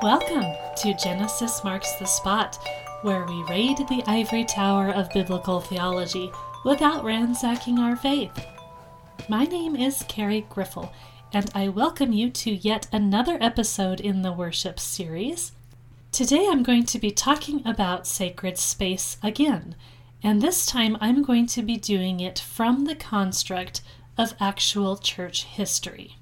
Welcome to Genesis Marks the Spot, where we raid the ivory tower of biblical theology without ransacking our faith. My name is Carrie Griffel, and I welcome you to yet another episode in the worship series. Today I'm going to be talking about sacred space again, and this time I'm going to be doing it from the construct of actual church history.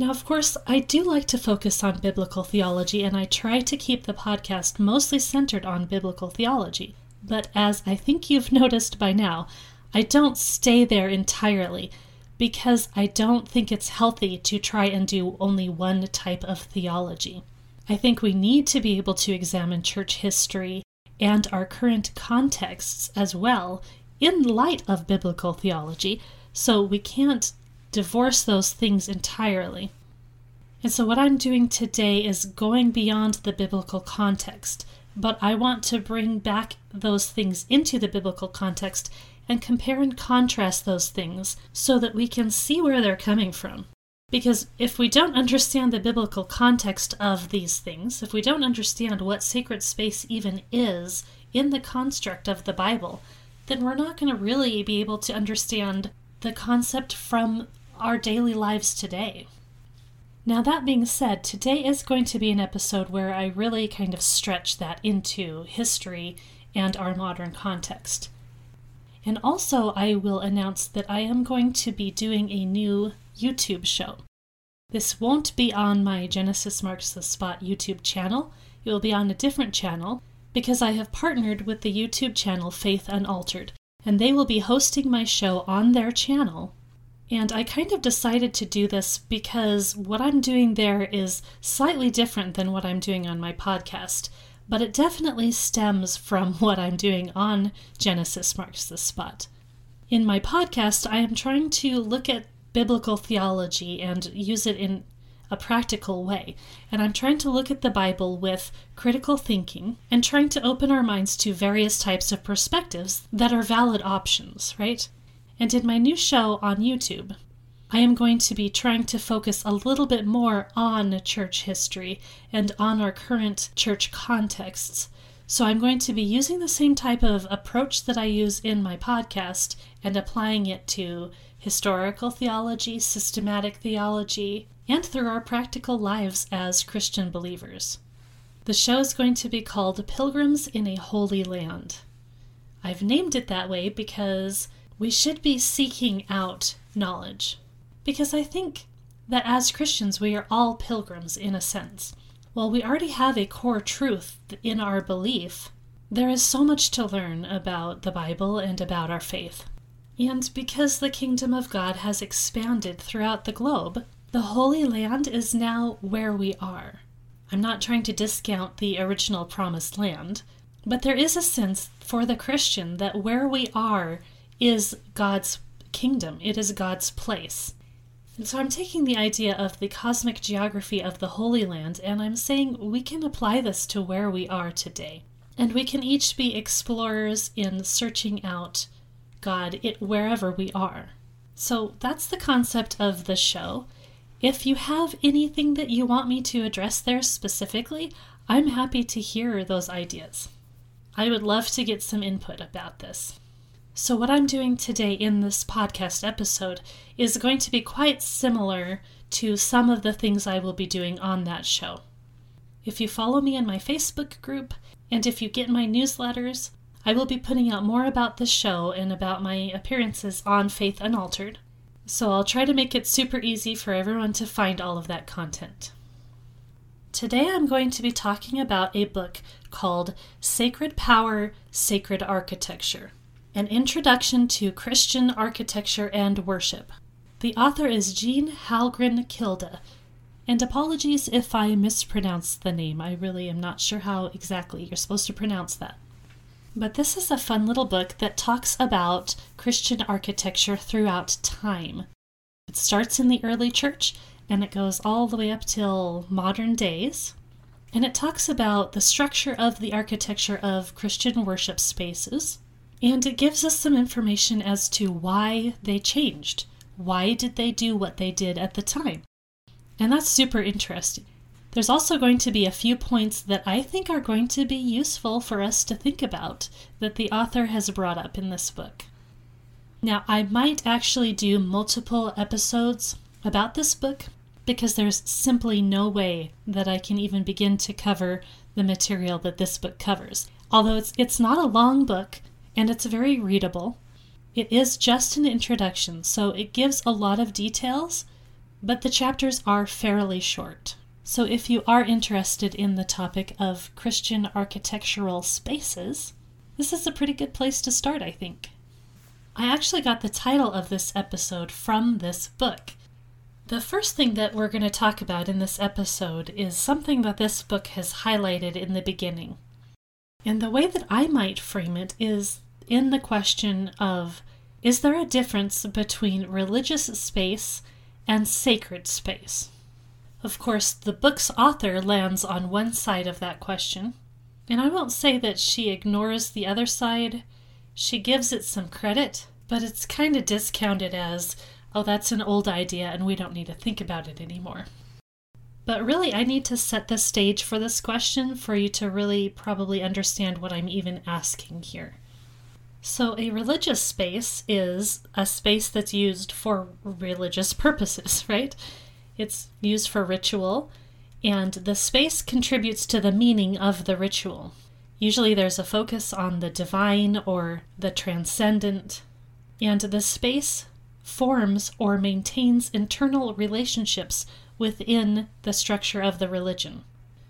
Now, of course, I do like to focus on biblical theology, and I try to keep the podcast mostly centered on biblical theology. But as I think you've noticed by now, I don't stay there entirely because I don't think it's healthy to try and do only one type of theology. I think we need to be able to examine church history and our current contexts as well in light of biblical theology, so we can't divorce those things entirely. And so, what I'm doing today is going beyond the biblical context, but I want to bring back those things into the biblical context and compare and contrast those things so that we can see where they're coming from. Because if we don't understand the biblical context of these things, if we don't understand what sacred space even is in the construct of the Bible, then we're not going to really be able to understand the concept from our daily lives today. Now, that being said, today is going to be an episode where I really kind of stretch that into history and our modern context. And also, I will announce that I am going to be doing a new YouTube show. This won't be on my Genesis Marks the Spot YouTube channel, it will be on a different channel because I have partnered with the YouTube channel Faith Unaltered, and they will be hosting my show on their channel and I kind of decided to do this because what I'm doing there is slightly different than what I'm doing on my podcast, but it definitely stems from what I'm doing on Genesis Marks the Spot. In my podcast, I am trying to look at biblical theology and use it in a practical way. And I'm trying to look at the Bible with critical thinking and trying to open our minds to various types of perspectives that are valid options, right? And in my new show on YouTube, I am going to be trying to focus a little bit more on church history and on our current church contexts. So I'm going to be using the same type of approach that I use in my podcast and applying it to historical theology, systematic theology, and through our practical lives as Christian believers. The show is going to be called Pilgrims in a Holy Land. I've named it that way because we should be seeking out knowledge. Because I think that as Christians, we are all pilgrims in a sense. While we already have a core truth in our belief, there is so much to learn about the Bible and about our faith. And because the kingdom of God has expanded throughout the globe, the Holy Land is now where we are. I'm not trying to discount the original promised land, but there is a sense for the Christian that where we are is God's kingdom, it is God's place. And so I'm taking the idea of the cosmic geography of the Holy Land and I'm saying we can apply this to where we are today. And we can each be explorers in searching out God it, wherever we are. So that's the concept of the show. If you have anything that you want me to address there specifically, I'm happy to hear those ideas. I would love to get some input about this. So, what I'm doing today in this podcast episode is going to be quite similar to some of the things I will be doing on that show. If you follow me in my Facebook group and if you get my newsletters, I will be putting out more about the show and about my appearances on Faith Unaltered. So, I'll try to make it super easy for everyone to find all of that content. Today, I'm going to be talking about a book called Sacred Power, Sacred Architecture an Introduction to Christian Architecture and Worship. The author is Jeanne Halgren Kilde, and apologies if I mispronounce the name. I really am not sure how exactly you're supposed to pronounce that. But this is a fun little book that talks about Christian architecture throughout time. It starts in the early church and it goes all the way up till modern days. And it talks about the structure of the architecture of Christian worship spaces and it gives us some information as to why they changed. Why did they do what they did at the time? And that's super interesting. There's also going to be a few points that I think are going to be useful for us to think about that the author has brought up in this book. Now, I might actually do multiple episodes about this book because there's simply no way that I can even begin to cover the material that this book covers. Although it's it's not a long book and it's very readable. It is just an introduction, so it gives a lot of details, but the chapters are fairly short. So, if you are interested in the topic of Christian architectural spaces, this is a pretty good place to start, I think. I actually got the title of this episode from this book. The first thing that we're going to talk about in this episode is something that this book has highlighted in the beginning. And the way that I might frame it is in the question of is there a difference between religious space and sacred space? Of course, the book's author lands on one side of that question, and I won't say that she ignores the other side. She gives it some credit, but it's kind of discounted as, oh, that's an old idea and we don't need to think about it anymore. But really, I need to set the stage for this question for you to really probably understand what I'm even asking here. So, a religious space is a space that's used for religious purposes, right? It's used for ritual, and the space contributes to the meaning of the ritual. Usually there's a focus on the divine or the transcendent, and the space forms or maintains internal relationships within the structure of the religion.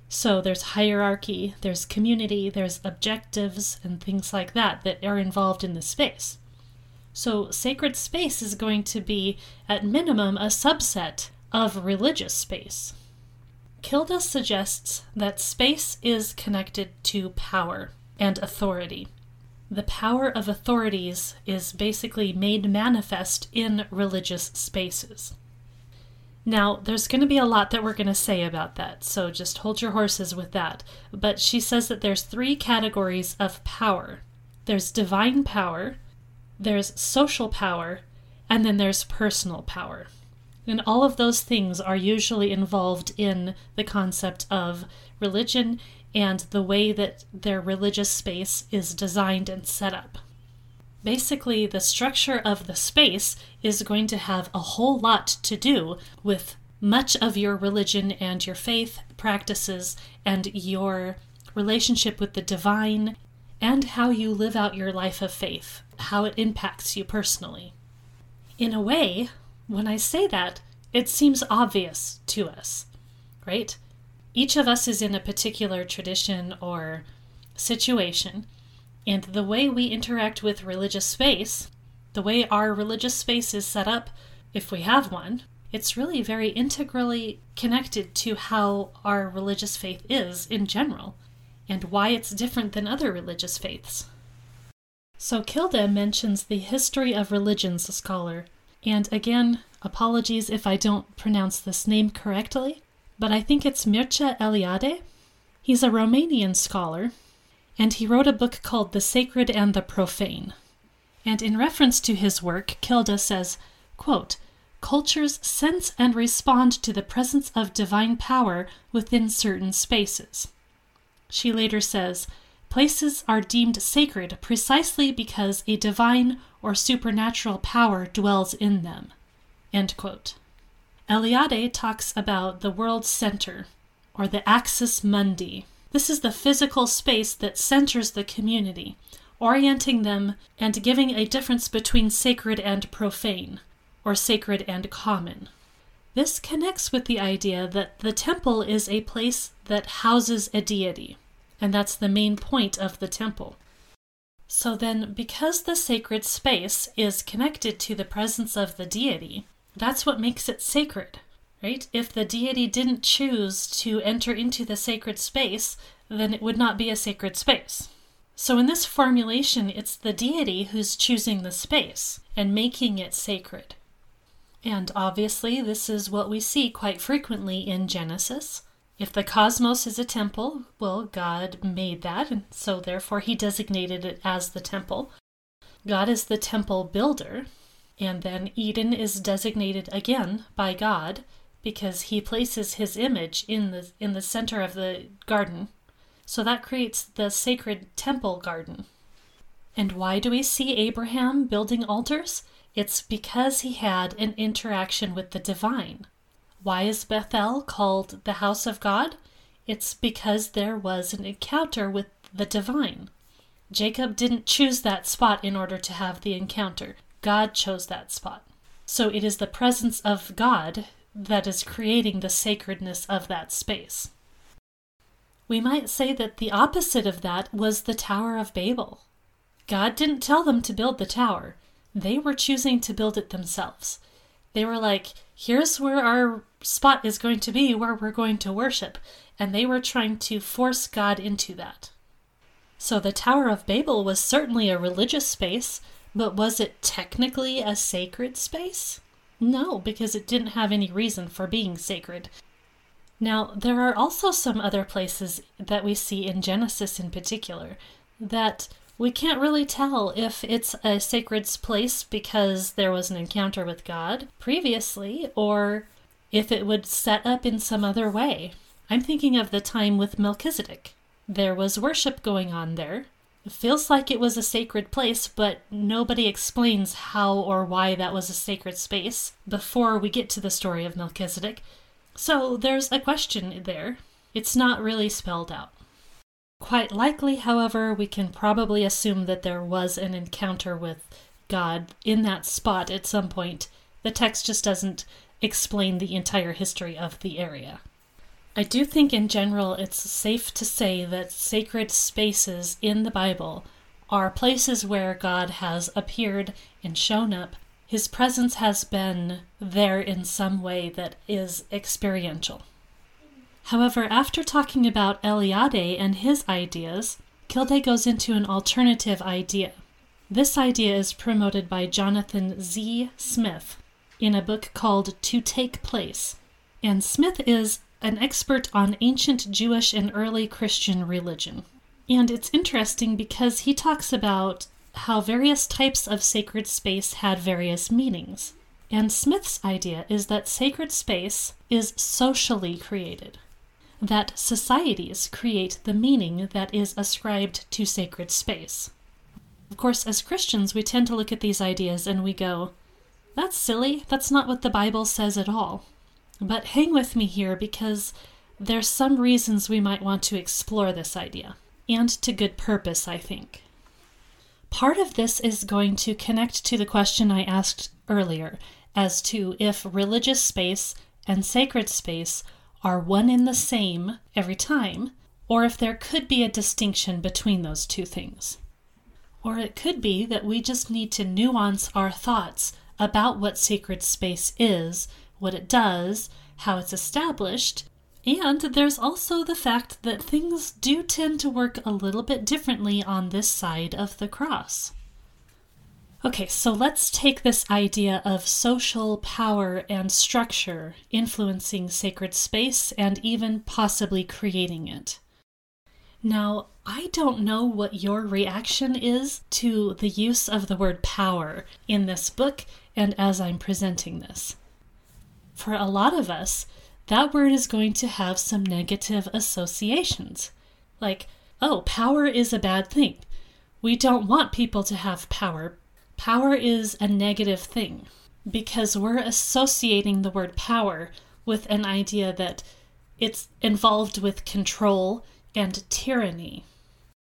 So there's hierarchy, there's community, there's objectives, and things like that that are involved in the space. So sacred space is going to be, at minimum, a subset of religious space. Kilde suggests that space is connected to power and authority. The power of authorities is basically made manifest in religious spaces. Now, there's going to be a lot that we're going to say about that, so just hold your horses with that. But she says that there's three categories of power there's divine power, there's social power, and then there's personal power. And all of those things are usually involved in the concept of religion and the way that their religious space is designed and set up. Basically, the structure of the space is going to have a whole lot to do with much of your religion and your faith practices and your relationship with the divine and how you live out your life of faith, how it impacts you personally. In a way, when I say that, it seems obvious to us, right? Each of us is in a particular tradition or situation, and the way we interact with religious space, the way our religious space is set up, if we have one, it's really very integrally connected to how our religious faith is in general and why it's different than other religious faiths. So Kilde mentions the history of religions scholar and again, apologies if I don't pronounce this name correctly, but I think it's Mircea Eliade. He's a Romanian scholar, and he wrote a book called The Sacred and the Profane. And in reference to his work, Kilde says, quote, Cultures sense and respond to the presence of divine power within certain spaces. She later says, Places are deemed sacred precisely because a divine or supernatural power dwells in them. End quote. Eliade talks about the world's center, or the axis mundi. This is the physical space that centers the community, orienting them and giving a difference between sacred and profane, or sacred and common. This connects with the idea that the temple is a place that houses a deity and that's the main point of the temple. So then, because the sacred space is connected to the presence of the deity, that's what makes it sacred, right? If the deity didn't choose to enter into the sacred space, then it would not be a sacred space. So, in this formulation, it's the deity who's choosing the space and making it sacred. And obviously, this is what we see quite frequently in Genesis. If the cosmos is a temple, well, God made that, and so therefore he designated it as the temple. God is the temple builder, and then Eden is designated again by God because he places his image in the in the center of the garden. So that creates the sacred temple garden. And why do we see Abraham building altars? It's because he had an interaction with the divine. Why is Bethel called the house of God? It's because there was an encounter with the divine. Jacob didn't choose that spot in order to have the encounter. God chose that spot. So it is the presence of God that is creating the sacredness of that space. We might say that the opposite of that was the Tower of Babel. God didn't tell them to build the tower, they were choosing to build it themselves. They were like, here's where our spot is going to be, where we're going to worship. And they were trying to force God into that. So the Tower of Babel was certainly a religious space, but was it technically a sacred space? No, because it didn't have any reason for being sacred. Now, there are also some other places that we see in Genesis in particular that we can't really tell if it's a sacred place because there was an encounter with God previously or if it would set up in some other way. I'm thinking of the time with Melchizedek. There was worship going on there, feels like it was a sacred place, but nobody explains how or why that was a sacred space before we get to the story of Melchizedek. So there's a question there. It's not really spelled out. Quite likely, however, we can probably assume that there was an encounter with God in that spot at some point. The text just doesn't explain the entire history of the area. I do think, in general, it's safe to say that sacred spaces in the Bible are places where God has appeared and shown up. His presence has been there in some way that is experiential. However, after talking about Eliade and his ideas, Kilde goes into an alternative idea. This idea is promoted by Jonathan Z. Smith in a book called To Take Place. And Smith is an expert on ancient Jewish and early Christian religion. And it's interesting because he talks about how various types of sacred space had various meanings. And Smith's idea is that sacred space is socially created, that societies create the meaning that is ascribed to sacred space. Of course, as Christians, we tend to look at these ideas and we go, that's silly, that's not what the Bible says at all. But hang with me here because there's some reasons we might want to explore this idea, and to good purpose, I think. Part of this is going to connect to the question I asked earlier as to if religious space and sacred space are one in the same every time, or if there could be a distinction between those two things. Or it could be that we just need to nuance our thoughts about what sacred space is what it does, how it's established, and there's also the fact that things do tend to work a little bit differently on this side of the cross. Okay, so let's take this idea of social power and structure influencing sacred space and even possibly creating it. Now, I don't know what your reaction is to the use of the word power in this book and as I'm presenting this for a lot of us, that word is going to have some negative associations. Like, oh, power is a bad thing. We don't want people to have power. Power is a negative thing because we're associating the word power with an idea that it's involved with control and tyranny.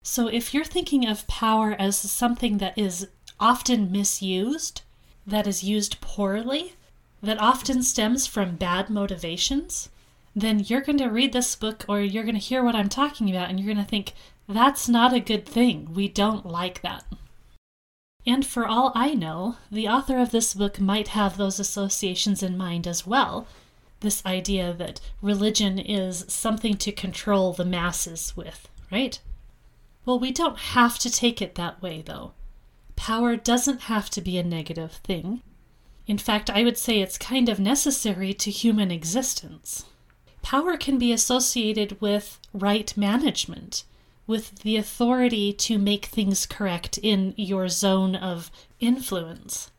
So if you're thinking of power as something that is often misused, that is used poorly, that often stems from bad motivations, then you're going to read this book or you're going to hear what I'm talking about and you're going to think, that's not a good thing. We don't like that. And for all I know, the author of this book might have those associations in mind as well. This idea that religion is something to control the masses with, right? Well, we don't have to take it that way, though. Power doesn't have to be a negative thing. In fact, I would say it's kind of necessary to human existence. Power can be associated with right management, with the authority to make things correct in your zone of influence.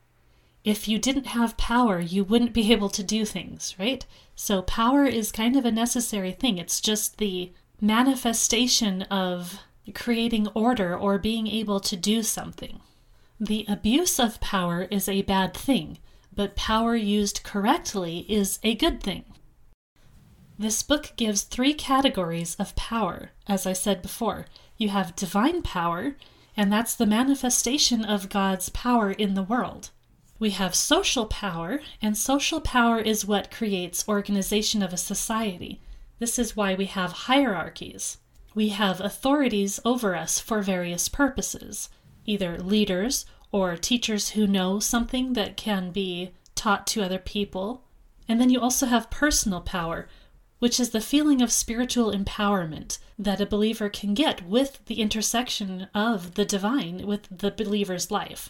if you didn't have power, you wouldn't be able to do things, right? So, power is kind of a necessary thing. It's just the manifestation of creating order or being able to do something. The abuse of power is a bad thing, but power used correctly is a good thing. This book gives three categories of power, as I said before. You have divine power, and that's the manifestation of God's power in the world. We have social power, and social power is what creates organization of a society. This is why we have hierarchies. We have authorities over us for various purposes, either leaders or teachers who know something that can be taught to other people. And then you also have personal power, which is the feeling of spiritual empowerment that a believer can get with the intersection of the divine with the believer's life.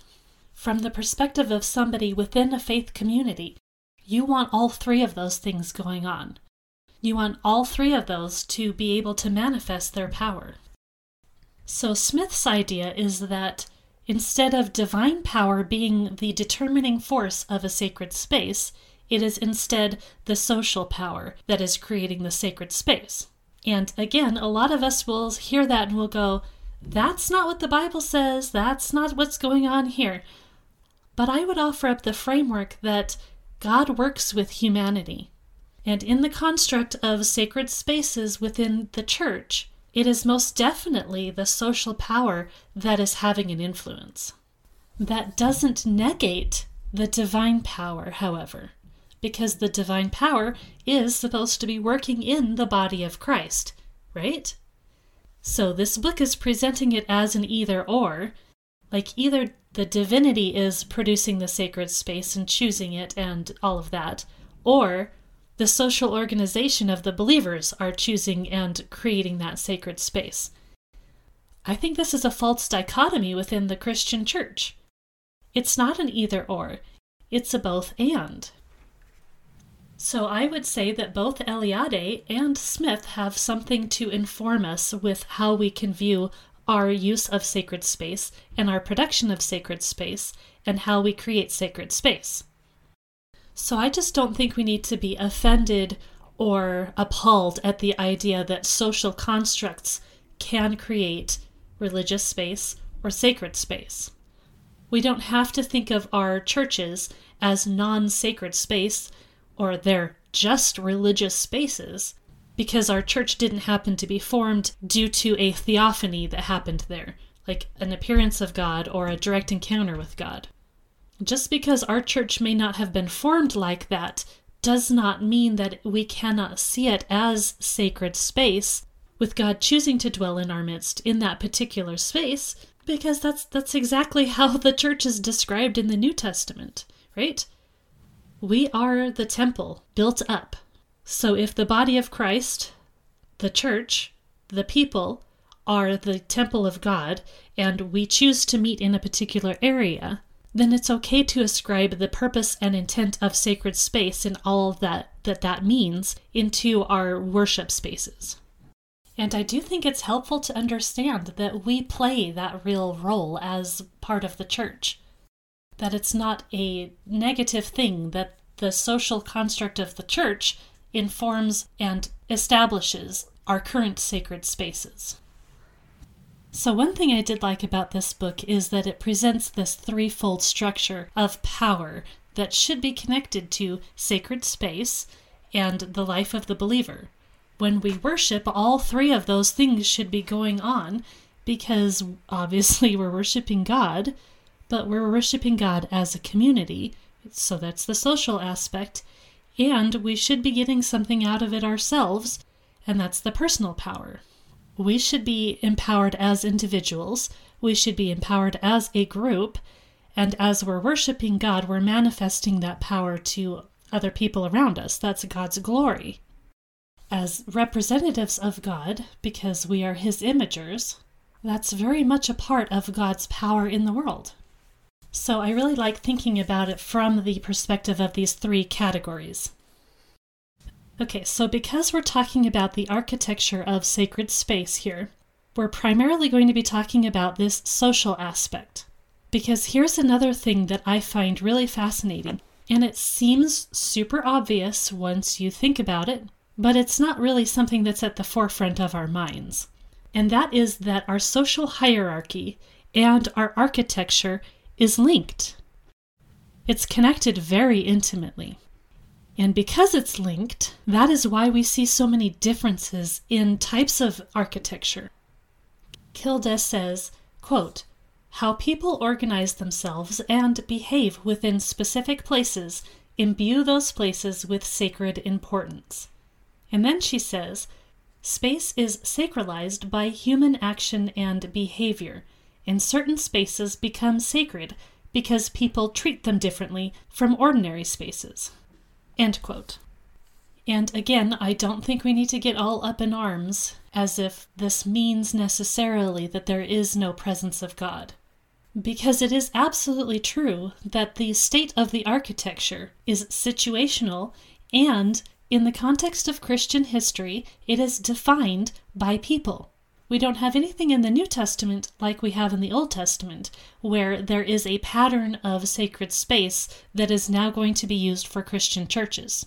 From the perspective of somebody within a faith community, you want all three of those things going on. You want all three of those to be able to manifest their power. So, Smith's idea is that instead of divine power being the determining force of a sacred space, it is instead the social power that is creating the sacred space. And again, a lot of us will hear that and will go, that's not what the Bible says, that's not what's going on here. But I would offer up the framework that God works with humanity. And in the construct of sacred spaces within the church, it is most definitely the social power that is having an influence. That doesn't negate the divine power, however because the divine power is supposed to be working in the body of Christ, right? So this book is presenting it as an either or. Like either the divinity is producing the sacred space and choosing it and all of that, or the social organization of the believers are choosing and creating that sacred space. I think this is a false dichotomy within the Christian church. It's not an either or, it's a both and. So I would say that both Eliade and Smith have something to inform us with how we can view our use of sacred space and our production of sacred space and how we create sacred space. So I just don't think we need to be offended or appalled at the idea that social constructs can create religious space or sacred space. We don't have to think of our churches as non sacred space or they're just religious spaces because our church didn't happen to be formed due to a theophany that happened there, like an appearance of God or a direct encounter with God. Just because our church may not have been formed like that does not mean that we cannot see it as sacred space with God choosing to dwell in our midst in that particular space because that's that's exactly how the church is described in the New Testament, right? We are the temple built up. So if the body of Christ, the church, the people, are the temple of God, and we choose to meet in a particular area, then it's okay to ascribe the purpose and intent of sacred space and all that that, that means into our worship spaces. And I do think it's helpful to understand that we play that real role as part of the church that it's not a negative thing, that the social construct of the church informs and establishes our current sacred spaces. So, one thing I did like about this book is that it presents this threefold structure of power that should be connected to sacred space and the life of the believer. When we worship, all three of those things should be going on because obviously we're worshiping God, but we're worshiping God as a community. So that's the social aspect. And we should be getting something out of it ourselves, and that's the personal power. We should be empowered as individuals, we should be empowered as a group, and as we're worshiping God, we're manifesting that power to other people around us. That's God's glory. As representatives of God, because we are His imagers, that's very much a part of God's power in the world. So I really like thinking about it from the perspective of these three categories. Okay, so because we're talking about the architecture of sacred space here, we're primarily going to be talking about this social aspect. Because here's another thing that I find really fascinating, and it seems super obvious once you think about it, but it's not really something that's at the forefront of our minds. And that is that our social hierarchy and our architecture is linked. It's connected very intimately. And because it's linked, that is why we see so many differences in types of architecture. Kilde says, quote, how people organize themselves and behave within specific places imbue those places with sacred importance. And then she says, space is sacralized by human action and behavior, and certain spaces become sacred because people treat them differently from ordinary spaces. End quote. And again, I don't think we need to get all up in arms as if this means necessarily that there is no presence of God. Because it is absolutely true that the state of the architecture is situational and, in the context of Christian history, it is defined by people. We don't have anything in the New Testament like we have in the Old Testament, where there is a pattern of sacred space that is now going to be used for Christian churches.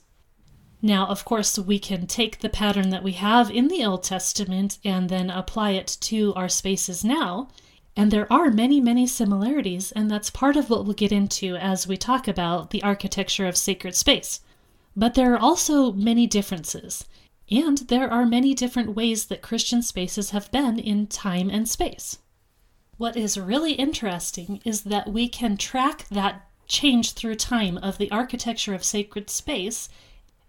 Now, of course, we can take the pattern that we have in the Old Testament and then apply it to our spaces now. And there are many, many similarities, and that's part of what we'll get into as we talk about the architecture of sacred space. But there are also many differences. And there are many different ways that Christian spaces have been in time and space. What is really interesting is that we can track that change through time of the architecture of sacred space,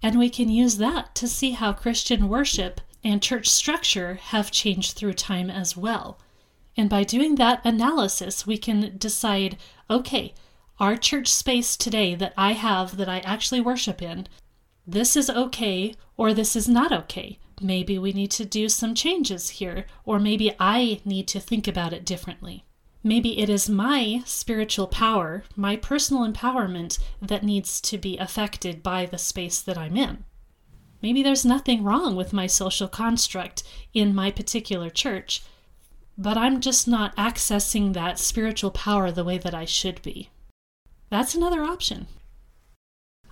and we can use that to see how Christian worship and church structure have changed through time as well. And by doing that analysis, we can decide okay, our church space today that I have that I actually worship in, this is okay or this is not okay. Maybe we need to do some changes here, or maybe I need to think about it differently. Maybe it is my spiritual power, my personal empowerment, that needs to be affected by the space that I'm in. Maybe there's nothing wrong with my social construct in my particular church, but I'm just not accessing that spiritual power the way that I should be. That's another option.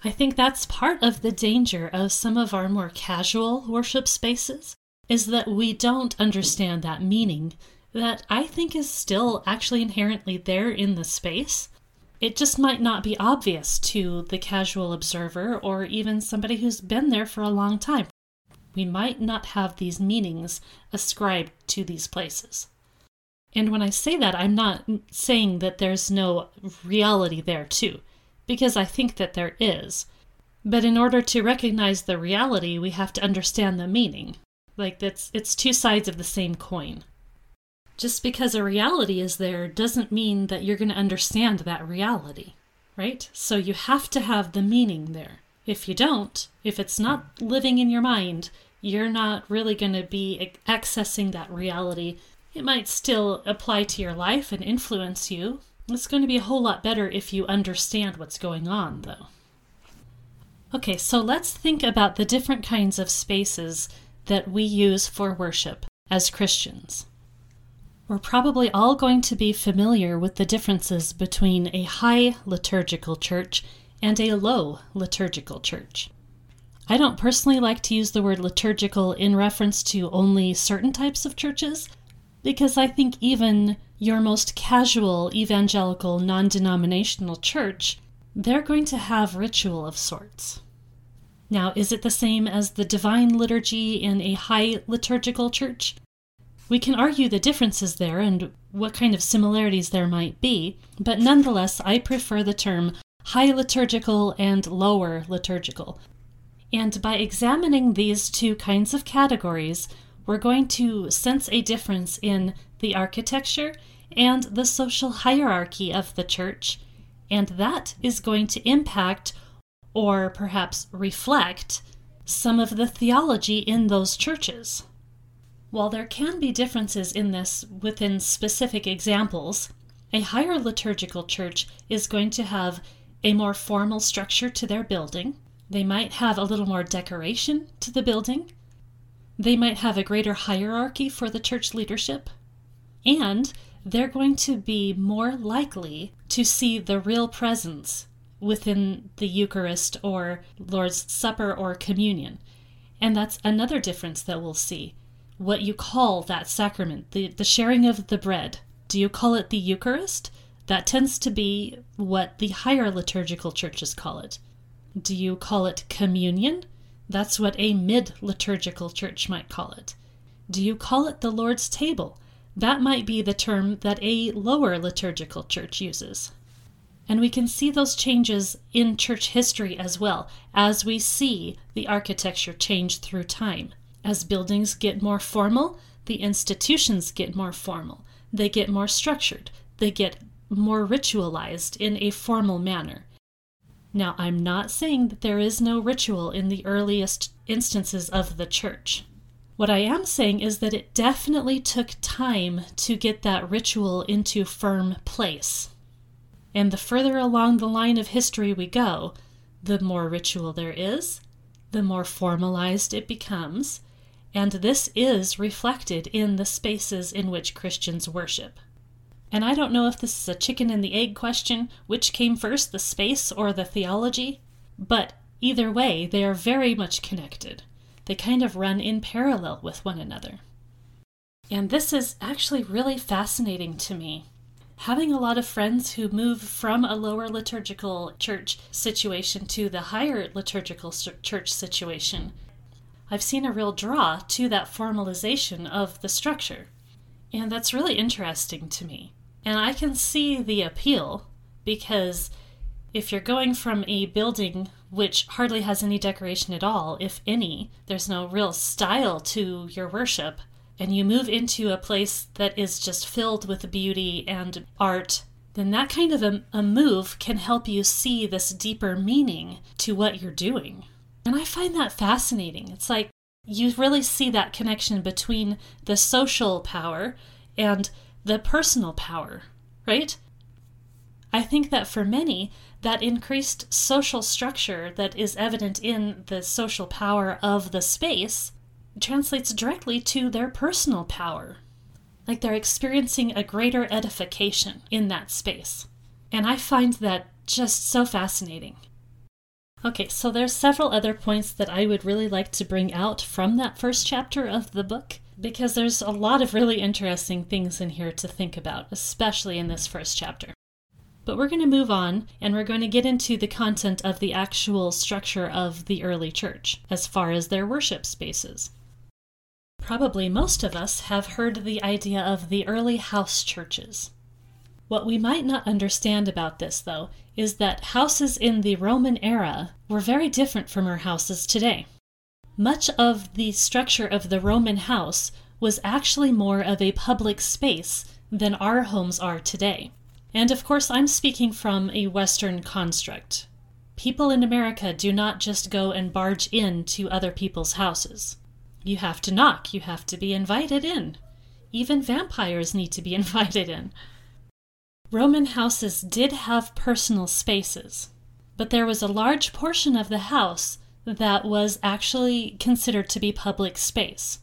I think that's part of the danger of some of our more casual worship spaces is that we don't understand that meaning that I think is still actually inherently there in the space. It just might not be obvious to the casual observer or even somebody who's been there for a long time. We might not have these meanings ascribed to these places. And when I say that, I'm not saying that there's no reality there, too because I think that there is. But in order to recognize the reality, we have to understand the meaning. Like that's it's two sides of the same coin. Just because a reality is there doesn't mean that you're going to understand that reality, right? So you have to have the meaning there. If you don't, if it's not living in your mind, you're not really going to be accessing that reality. It might still apply to your life and influence you, it's going to be a whole lot better if you understand what's going on, though. Okay, so let's think about the different kinds of spaces that we use for worship as Christians. We're probably all going to be familiar with the differences between a high liturgical church and a low liturgical church. I don't personally like to use the word liturgical in reference to only certain types of churches because I think even your most casual evangelical non denominational church, they're going to have ritual of sorts. Now, is it the same as the divine liturgy in a high liturgical church? We can argue the differences there and what kind of similarities there might be, but nonetheless, I prefer the term high liturgical and lower liturgical. And by examining these two kinds of categories, we're going to sense a difference in the architecture and the social hierarchy of the church, and that is going to impact or perhaps reflect some of the theology in those churches. While there can be differences in this within specific examples, a higher liturgical church is going to have a more formal structure to their building. They might have a little more decoration to the building. They might have a greater hierarchy for the church leadership. And they're going to be more likely to see the real presence within the Eucharist or Lord's Supper or communion. And that's another difference that we'll see. What you call that sacrament, the, the sharing of the bread. Do you call it the Eucharist? That tends to be what the higher liturgical churches call it. Do you call it communion? That's what a mid liturgical church might call it. Do you call it the Lord's table? That might be the term that a lower liturgical church uses. And we can see those changes in church history as well, as we see the architecture change through time. As buildings get more formal, the institutions get more formal. They get more structured. They get more ritualized in a formal manner. Now, I'm not saying that there is no ritual in the earliest instances of the church. What I am saying is that it definitely took time to get that ritual into firm place. And the further along the line of history we go, the more ritual there is, the more formalized it becomes, and this is reflected in the spaces in which Christians worship. And I don't know if this is a chicken and the egg question, which came first, the space or the theology, but either way, they are very much connected. They kind of run in parallel with one another. And this is actually really fascinating to me. Having a lot of friends who move from a lower liturgical church situation to the higher liturgical church situation, I've seen a real draw to that formalization of the structure. And that's really interesting to me. And I can see the appeal because if you're going from a building which hardly has any decoration at all, if any, there's no real style to your worship, and you move into a place that is just filled with beauty and art, then that kind of a, a, move can help you see this deeper meaning to what you're doing. And I find that fascinating. It's like you really see that connection between the social power and the personal power, right? I think that for many, that increased social structure that is evident in the social power of the space translates directly to their personal power. Like they're experiencing a greater edification in that space. And I find that just so fascinating. Okay, so there's several other points that I would really like to bring out from that first chapter of the book because there's a lot of really interesting things in here to think about, especially in this first chapter. But we're going to move on and we're going to get into the content of the actual structure of the early church as far as their worship spaces. Probably most of us have heard the idea of the early house churches. What we might not understand about this, though, is that houses in the Roman era were very different from our houses today. Much of the structure of the Roman house was actually more of a public space than our homes are today. And of course, I'm speaking from a Western construct. People in America do not just go and barge in to other people's houses. You have to knock, you have to be invited in. Even vampires need to be invited in. Roman houses did have personal spaces, but there was a large portion of the house that was actually considered to be public space.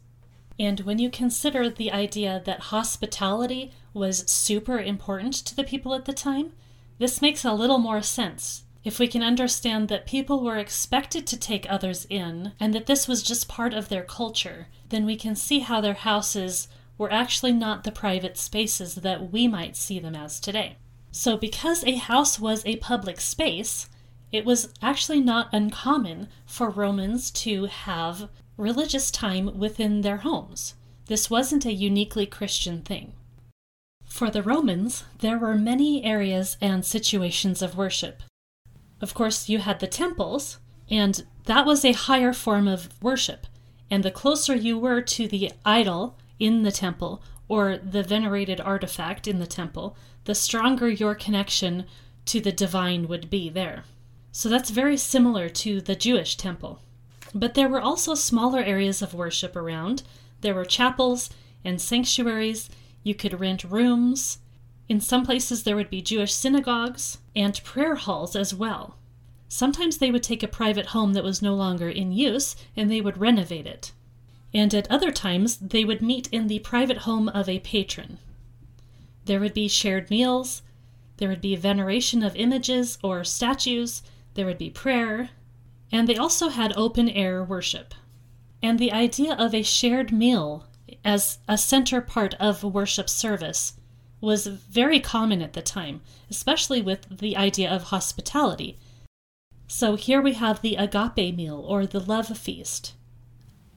And when you consider the idea that hospitality was super important to the people at the time, this makes a little more sense. If we can understand that people were expected to take others in and that this was just part of their culture, then we can see how their houses were actually not the private spaces that we might see them as today. So, because a house was a public space, it was actually not uncommon for Romans to have religious time within their homes. This wasn't a uniquely Christian thing. For the Romans, there were many areas and situations of worship. Of course, you had the temples, and that was a higher form of worship. And the closer you were to the idol in the temple or the venerated artifact in the temple, the stronger your connection to the divine would be there. So that's very similar to the Jewish temple. But there were also smaller areas of worship around. There were chapels and sanctuaries. You could rent rooms. In some places, there would be Jewish synagogues and prayer halls as well. Sometimes they would take a private home that was no longer in use and they would renovate it. And at other times, they would meet in the private home of a patron. There would be shared meals, there would be veneration of images or statues, there would be prayer, and they also had open air worship. And the idea of a shared meal as a center part of worship service was very common at the time, especially with the idea of hospitality. So here we have the agape meal or the love feast.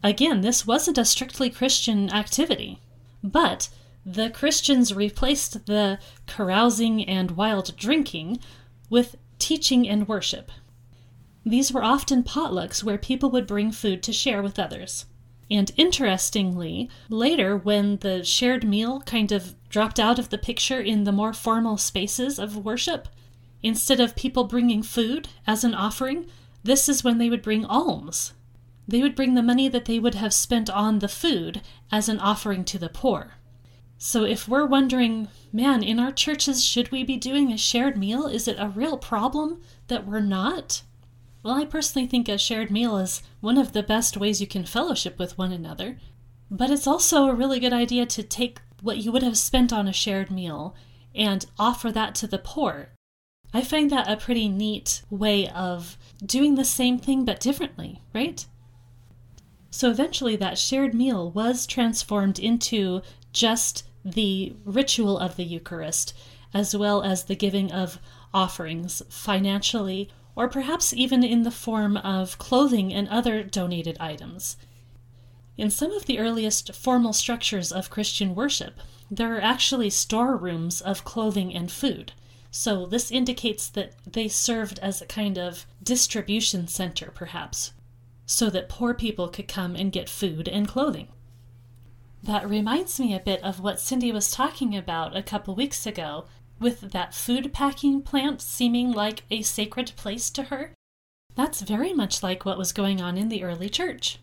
Again, this wasn't a strictly Christian activity, but the Christians replaced the carousing and wild drinking with teaching and worship. These were often potlucks where people would bring food to share with others. And interestingly, later, when the shared meal kind of dropped out of the picture in the more formal spaces of worship, instead of people bringing food as an offering, this is when they would bring alms. They would bring the money that they would have spent on the food as an offering to the poor. So if we're wondering, man, in our churches, should we be doing a shared meal? Is it a real problem that we're not? Well, I personally think a shared meal is one of the best ways you can fellowship with one another. But it's also a really good idea to take what you would have spent on a shared meal and offer that to the poor. I find that a pretty neat way of doing the same thing but differently, right? So eventually, that shared meal was transformed into just the ritual of the Eucharist, as well as the giving of offerings financially or perhaps even in the form of clothing and other donated items. In some of the earliest formal structures of Christian worship, there are actually storerooms of clothing and food. So, this indicates that they served as a kind of distribution center, perhaps, so that poor people could come and get food and clothing. That reminds me a bit of what Cindy was talking about a couple weeks ago with that food packing plant seeming like a sacred place to her, that's very much like what was going on in the early church.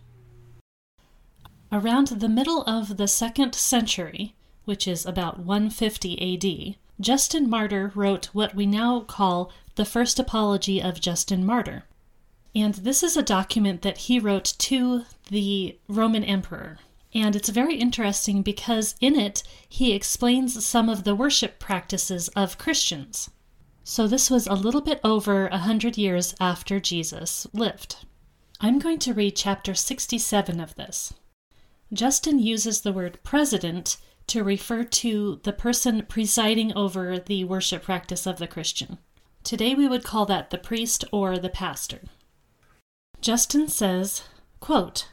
Around the middle of the second century, which is about 150 AD, Justin Martyr wrote what we now call the First Apology of Justin Martyr. And this is a document that he wrote to the Roman Emperor, and it's very interesting because in it he explains some of the worship practices of Christians. So this was a little bit over a hundred years after Jesus lived. I'm going to read chapter 67 of this. Justin uses the word president to refer to the person presiding over the worship practice of the Christian. Today we would call that the priest or the pastor. Justin says, quote,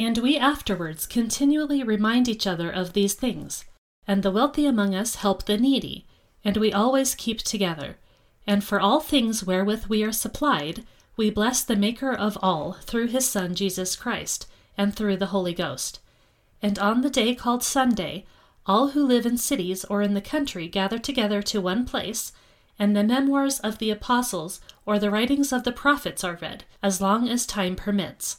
and we afterwards continually remind each other of these things. And the wealthy among us help the needy, and we always keep together. And for all things wherewith we are supplied, we bless the Maker of all through his Son Jesus Christ, and through the Holy Ghost. And on the day called Sunday, all who live in cities or in the country gather together to one place, and the memoirs of the apostles or the writings of the prophets are read, as long as time permits.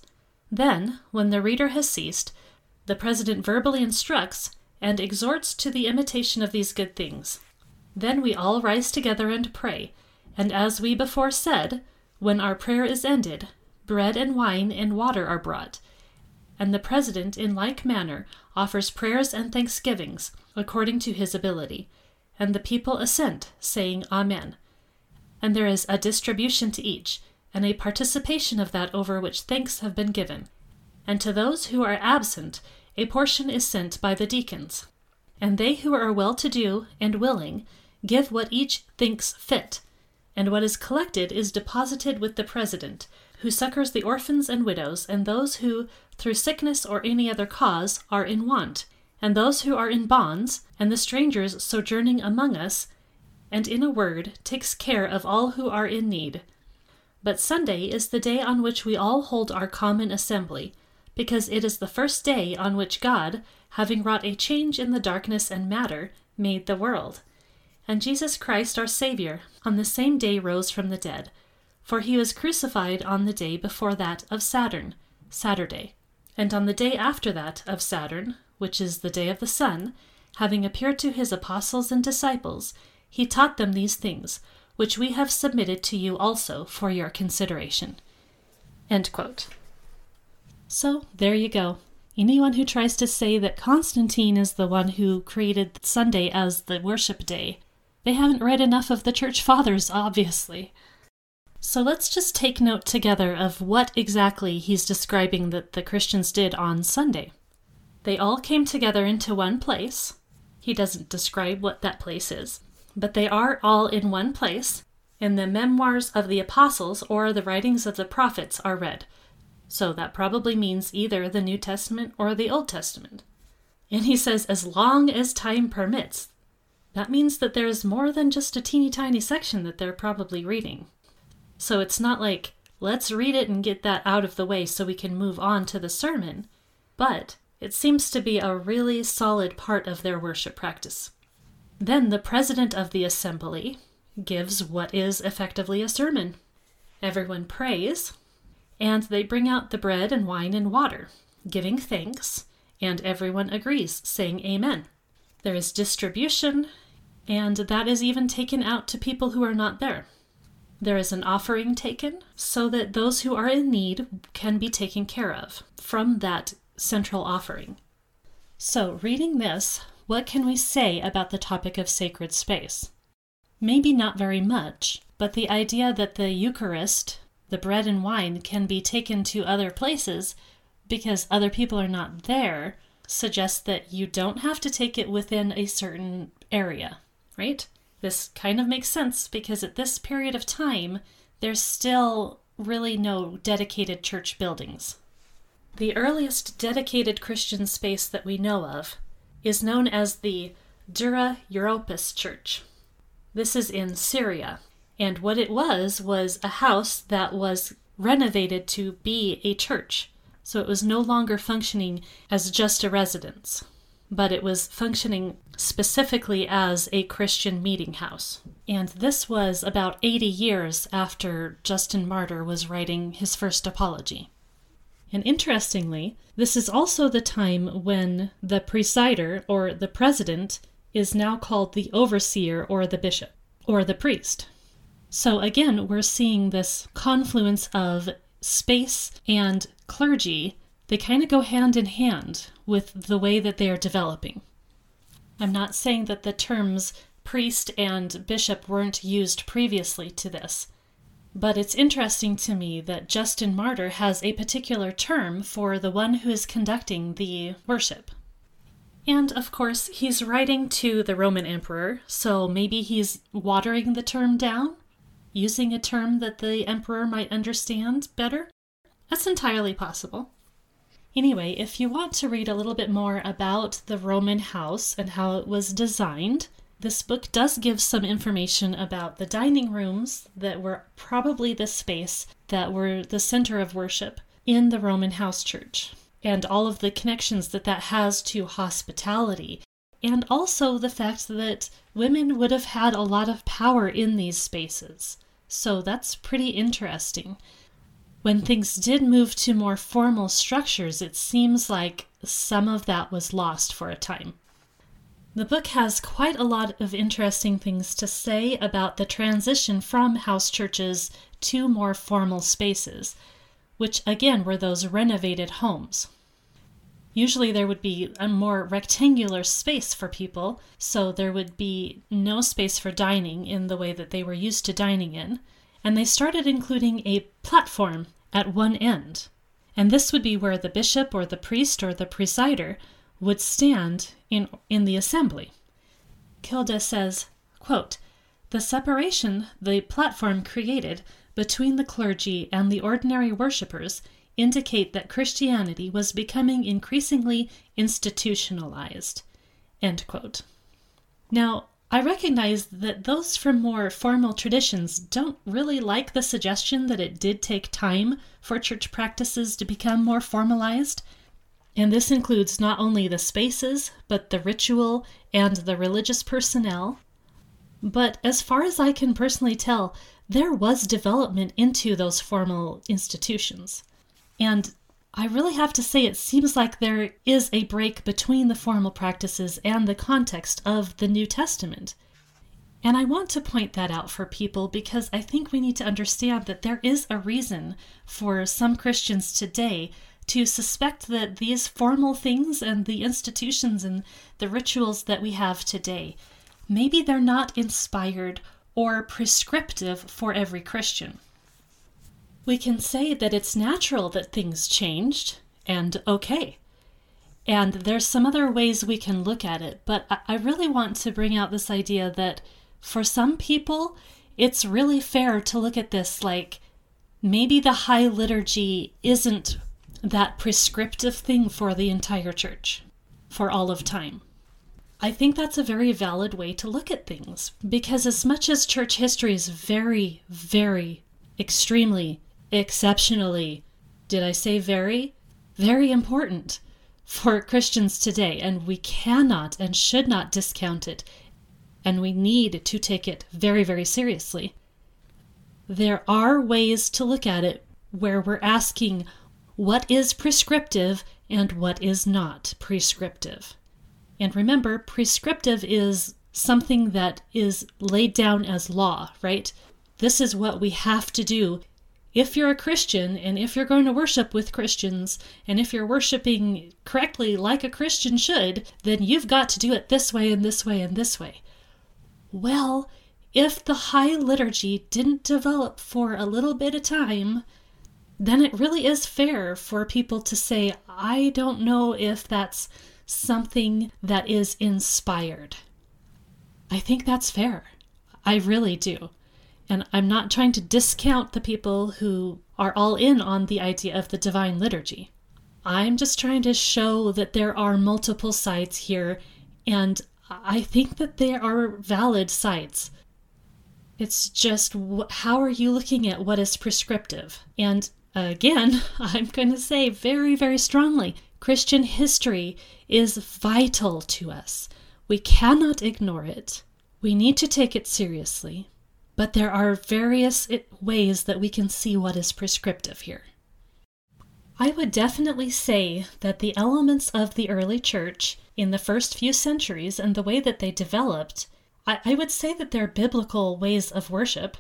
Then, when the reader has ceased, the president verbally instructs and exhorts to the imitation of these good things. Then we all rise together and pray, and as we before said, when our prayer is ended, bread and wine and water are brought, and the president in like manner offers prayers and thanksgivings according to his ability, and the people assent, saying Amen. And there is a distribution to each, and a participation of that over which thanks have been given. And to those who are absent, a portion is sent by the deacons. And they who are well to do and willing give what each thinks fit, and what is collected is deposited with the president, who succors the orphans and widows, and those who, through sickness or any other cause, are in want, and those who are in bonds, and the strangers sojourning among us, and in a word, takes care of all who are in need but Sunday is the day on which we all hold our common assembly, because it is the first day on which God, having wrought a change in the darkness and matter, made the world. And Jesus Christ our Saviour on the same day rose from the dead, for he was crucified on the day before that of Saturn, Saturday, and on the day after that of Saturn, which is the day of the sun, having appeared to his apostles and disciples, he taught them these things which we have submitted to you also for your consideration. So, there you go. Anyone who tries to say that Constantine is the one who created Sunday as the worship day, they haven't read enough of the church fathers, obviously. So let's just take note together of what exactly he's describing that the Christians did on Sunday. They all came together into one place. He doesn't describe what that place is, but they are all in one place, and the memoirs of the apostles or the writings of the prophets are read. So that probably means either the New Testament or the Old Testament. And he says, as long as time permits. That means that there's more than just a teeny tiny section that they're probably reading. So it's not like, let's read it and get that out of the way so we can move on to the sermon, but it seems to be a really solid part of their worship practice. Then the president of the assembly gives what is effectively a sermon. Everyone prays, and they bring out the bread and wine and water, giving thanks, and everyone agrees, saying Amen. There is distribution, and that is even taken out to people who are not there. There is an offering taken so that those who are in need can be taken care of from that central offering. So, reading this, what can we say about the topic of sacred space? Maybe not very much, but the idea that the Eucharist, the bread and wine, can be taken to other places because other people are not there suggests that you don't have to take it within a certain area, right? This kind of makes sense because at this period of time, there's still really no dedicated church buildings. The earliest dedicated Christian space that we know of is known as the Dura Europos Church. This is in Syria, and what it was was a house that was renovated to be a church. So it was no longer functioning as just a residence but it was functioning specifically as a Christian meeting house. And this was about 80 years after Justin Martyr was writing his first apology. And interestingly, this is also the time when the presider or the president is now called the overseer or the bishop or the priest. So again, we're seeing this confluence of space and clergy they kind of go hand in hand with the way that they are developing. I'm not saying that the terms priest and bishop weren't used previously to this, but it's interesting to me that Justin Martyr has a particular term for the one who is conducting the worship. And of course, he's writing to the Roman emperor, so maybe he's watering the term down, using a term that the emperor might understand better. That's entirely possible. Anyway, if you want to read a little bit more about the Roman house and how it was designed, this book does give some information about the dining rooms that were probably the space that were the center of worship in the Roman house church, and all of the connections that that has to hospitality, and also the fact that women would have had a lot of power in these spaces. So that's pretty interesting. When things did move to more formal structures, it seems like some of that was lost for a time. The book has quite a lot of interesting things to say about the transition from house churches to more formal spaces, which again were those renovated homes. Usually, there would be a more rectangular space for people, so there would be no space for dining in the way that they were used to dining in and they started including a platform at one end. And this would be where the bishop or the priest or the presider would stand in, in the assembly. Kilde says, quote, The separation the platform created between the clergy and the ordinary worshippers indicate that Christianity was becoming increasingly institutionalized. End quote. Now, I recognize that those from more formal traditions don't really like the suggestion that it did take time for church practices to become more formalized. And this includes not only the spaces, but the ritual and the religious personnel. But as far as I can personally tell, there was development into those formal institutions. And I really have to say, it seems like there is a break between the formal practices and the context of the New Testament. And I want to point that out for people because I think we need to understand that there is a reason for some Christians today to suspect that these formal things and the institutions and the rituals that we have today, maybe they're not inspired or prescriptive for every Christian. We can say that it's natural that things changed and okay. And there's some other ways we can look at it, but I really want to bring out this idea that for some people, it's really fair to look at this like maybe the high liturgy isn't that prescriptive thing for the entire church for all of time. I think that's a very valid way to look at things because, as much as church history is very, very, extremely, exceptionally, did I say very? Very important for Christians today, and we cannot and should not discount it, and we need to take it very, very seriously. There are ways to look at it where we're asking what is prescriptive and what is not prescriptive. And remember, prescriptive is something that is laid down as law, right? This is what we have to do. If you're a Christian and if you're going to worship with Christians and if you're worshiping correctly like a Christian should, then you've got to do it this way and this way and this way. Well, if the High Liturgy didn't develop for a little bit of time, then it really is fair for people to say, I don't know if that's something that is inspired. I think that's fair. I really do. And I'm not trying to discount the people who are all in on the idea of the divine liturgy. I'm just trying to show that there are multiple sides here, and I think that they are valid sides. It's just how are you looking at what is prescriptive? And Again, I'm going to say very, very strongly Christian history is vital to us. We cannot ignore it. We need to take it seriously. But there are various ways that we can see what is prescriptive here. I would definitely say that the elements of the early church in the first few centuries and the way that they developed, I, I would say that they're biblical ways of worship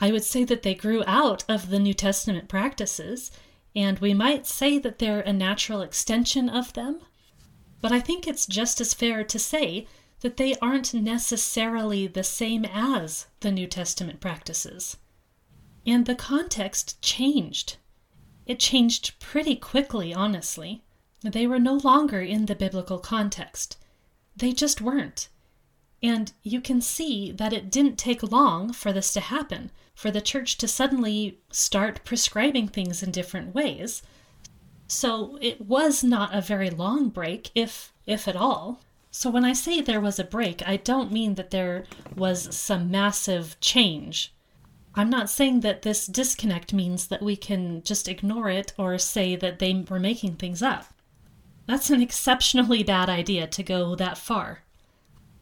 I would say that they grew out of the New Testament practices, and we might say that they're a natural extension of them. But I think it's just as fair to say that they aren't necessarily the same as the New Testament practices. And the context changed. It changed pretty quickly, honestly. They were no longer in the biblical context. They just weren't. And you can see that it didn't take long for this to happen for the church to suddenly start prescribing things in different ways. So it was not a very long break, if if at all. So when I say there was a break, I don't mean that there was some massive change. I'm not saying that this disconnect means that we can just ignore it or say that they were making things up. That's an exceptionally bad idea to go that far.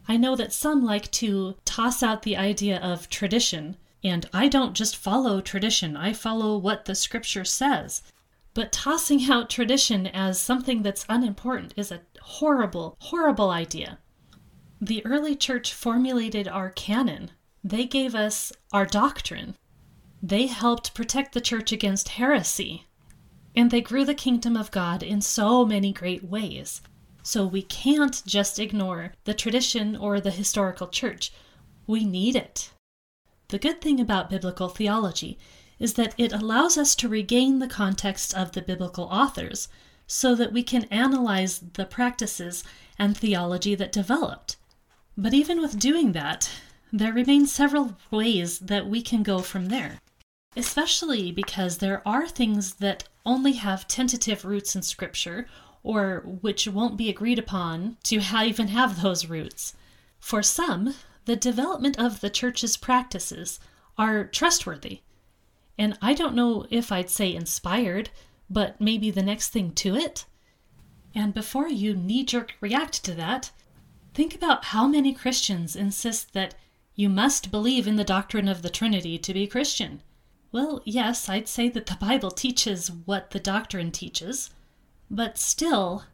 I know that some like to toss out the idea of tradition and I don't just follow tradition, I follow what the scripture says. But tossing out tradition as something that's unimportant is a horrible, horrible idea. The early church formulated our canon, they gave us our doctrine. They helped protect the church against heresy. And they grew the kingdom of God in so many great ways. So we can't just ignore the tradition or the historical church. We need it. The good thing about biblical theology is that it allows us to regain the context of the biblical authors so that we can analyze the practices and theology that developed. But even with doing that, there remain several ways that we can go from there, especially because there are things that only have tentative roots in Scripture or which won't be agreed upon to even have those roots. For some, the development of the church's practices are trustworthy. And I don't know if I'd say inspired, but maybe the next thing to it. And before you knee jerk react to that, think about how many Christians insist that you must believe in the doctrine of the Trinity to be Christian. Well, yes, I'd say that the Bible teaches what the doctrine teaches, but still,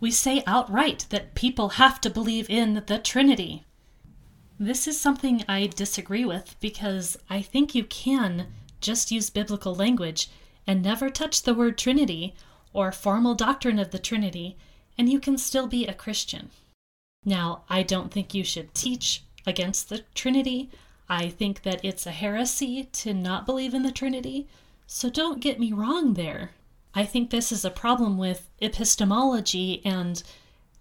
we say outright that people have to believe in the Trinity. This is something I disagree with because I think you can just use biblical language and never touch the word Trinity or formal doctrine of the Trinity, and you can still be a Christian. Now, I don't think you should teach against the Trinity. I think that it's a heresy to not believe in the Trinity, so don't get me wrong there. I think this is a problem with epistemology and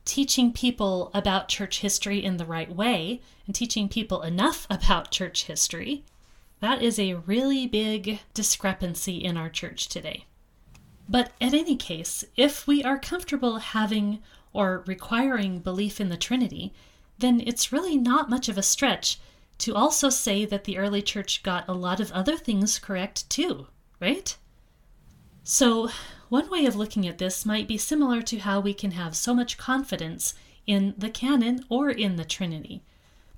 teaching people about church history in the right way and teaching people enough about church history. That is a really big discrepancy in our church today. But at any case, if we are comfortable having or requiring belief in the Trinity, then it's really not much of a stretch to also say that the early church got a lot of other things correct too, right? So, one way of looking at this might be similar to how we can have so much confidence in the canon or in the Trinity.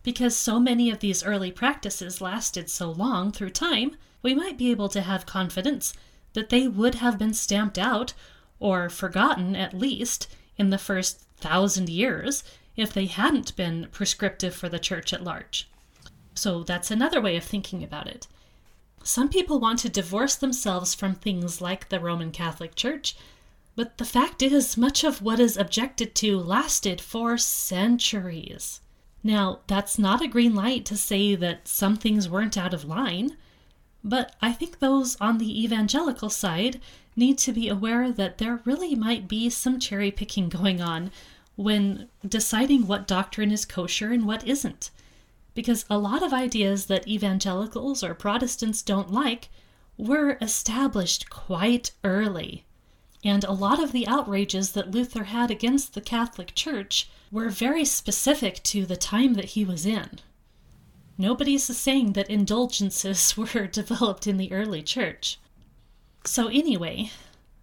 Because so many of these early practices lasted so long through time, we might be able to have confidence that they would have been stamped out, or forgotten at least, in the first thousand years if they hadn't been prescriptive for the church at large. So that's another way of thinking about it. Some people want to divorce themselves from things like the Roman Catholic Church, but the fact is, much of what is objected to lasted for centuries. Now, that's not a green light to say that some things weren't out of line, but I think those on the evangelical side need to be aware that there really might be some cherry picking going on when deciding what doctrine is kosher and what isn't. Because a lot of ideas that evangelicals or Protestants don't like were established quite early. And a lot of the outrages that Luther had against the Catholic Church were very specific to the time that he was in. Nobody's saying that indulgences were developed in the early church. So, anyway,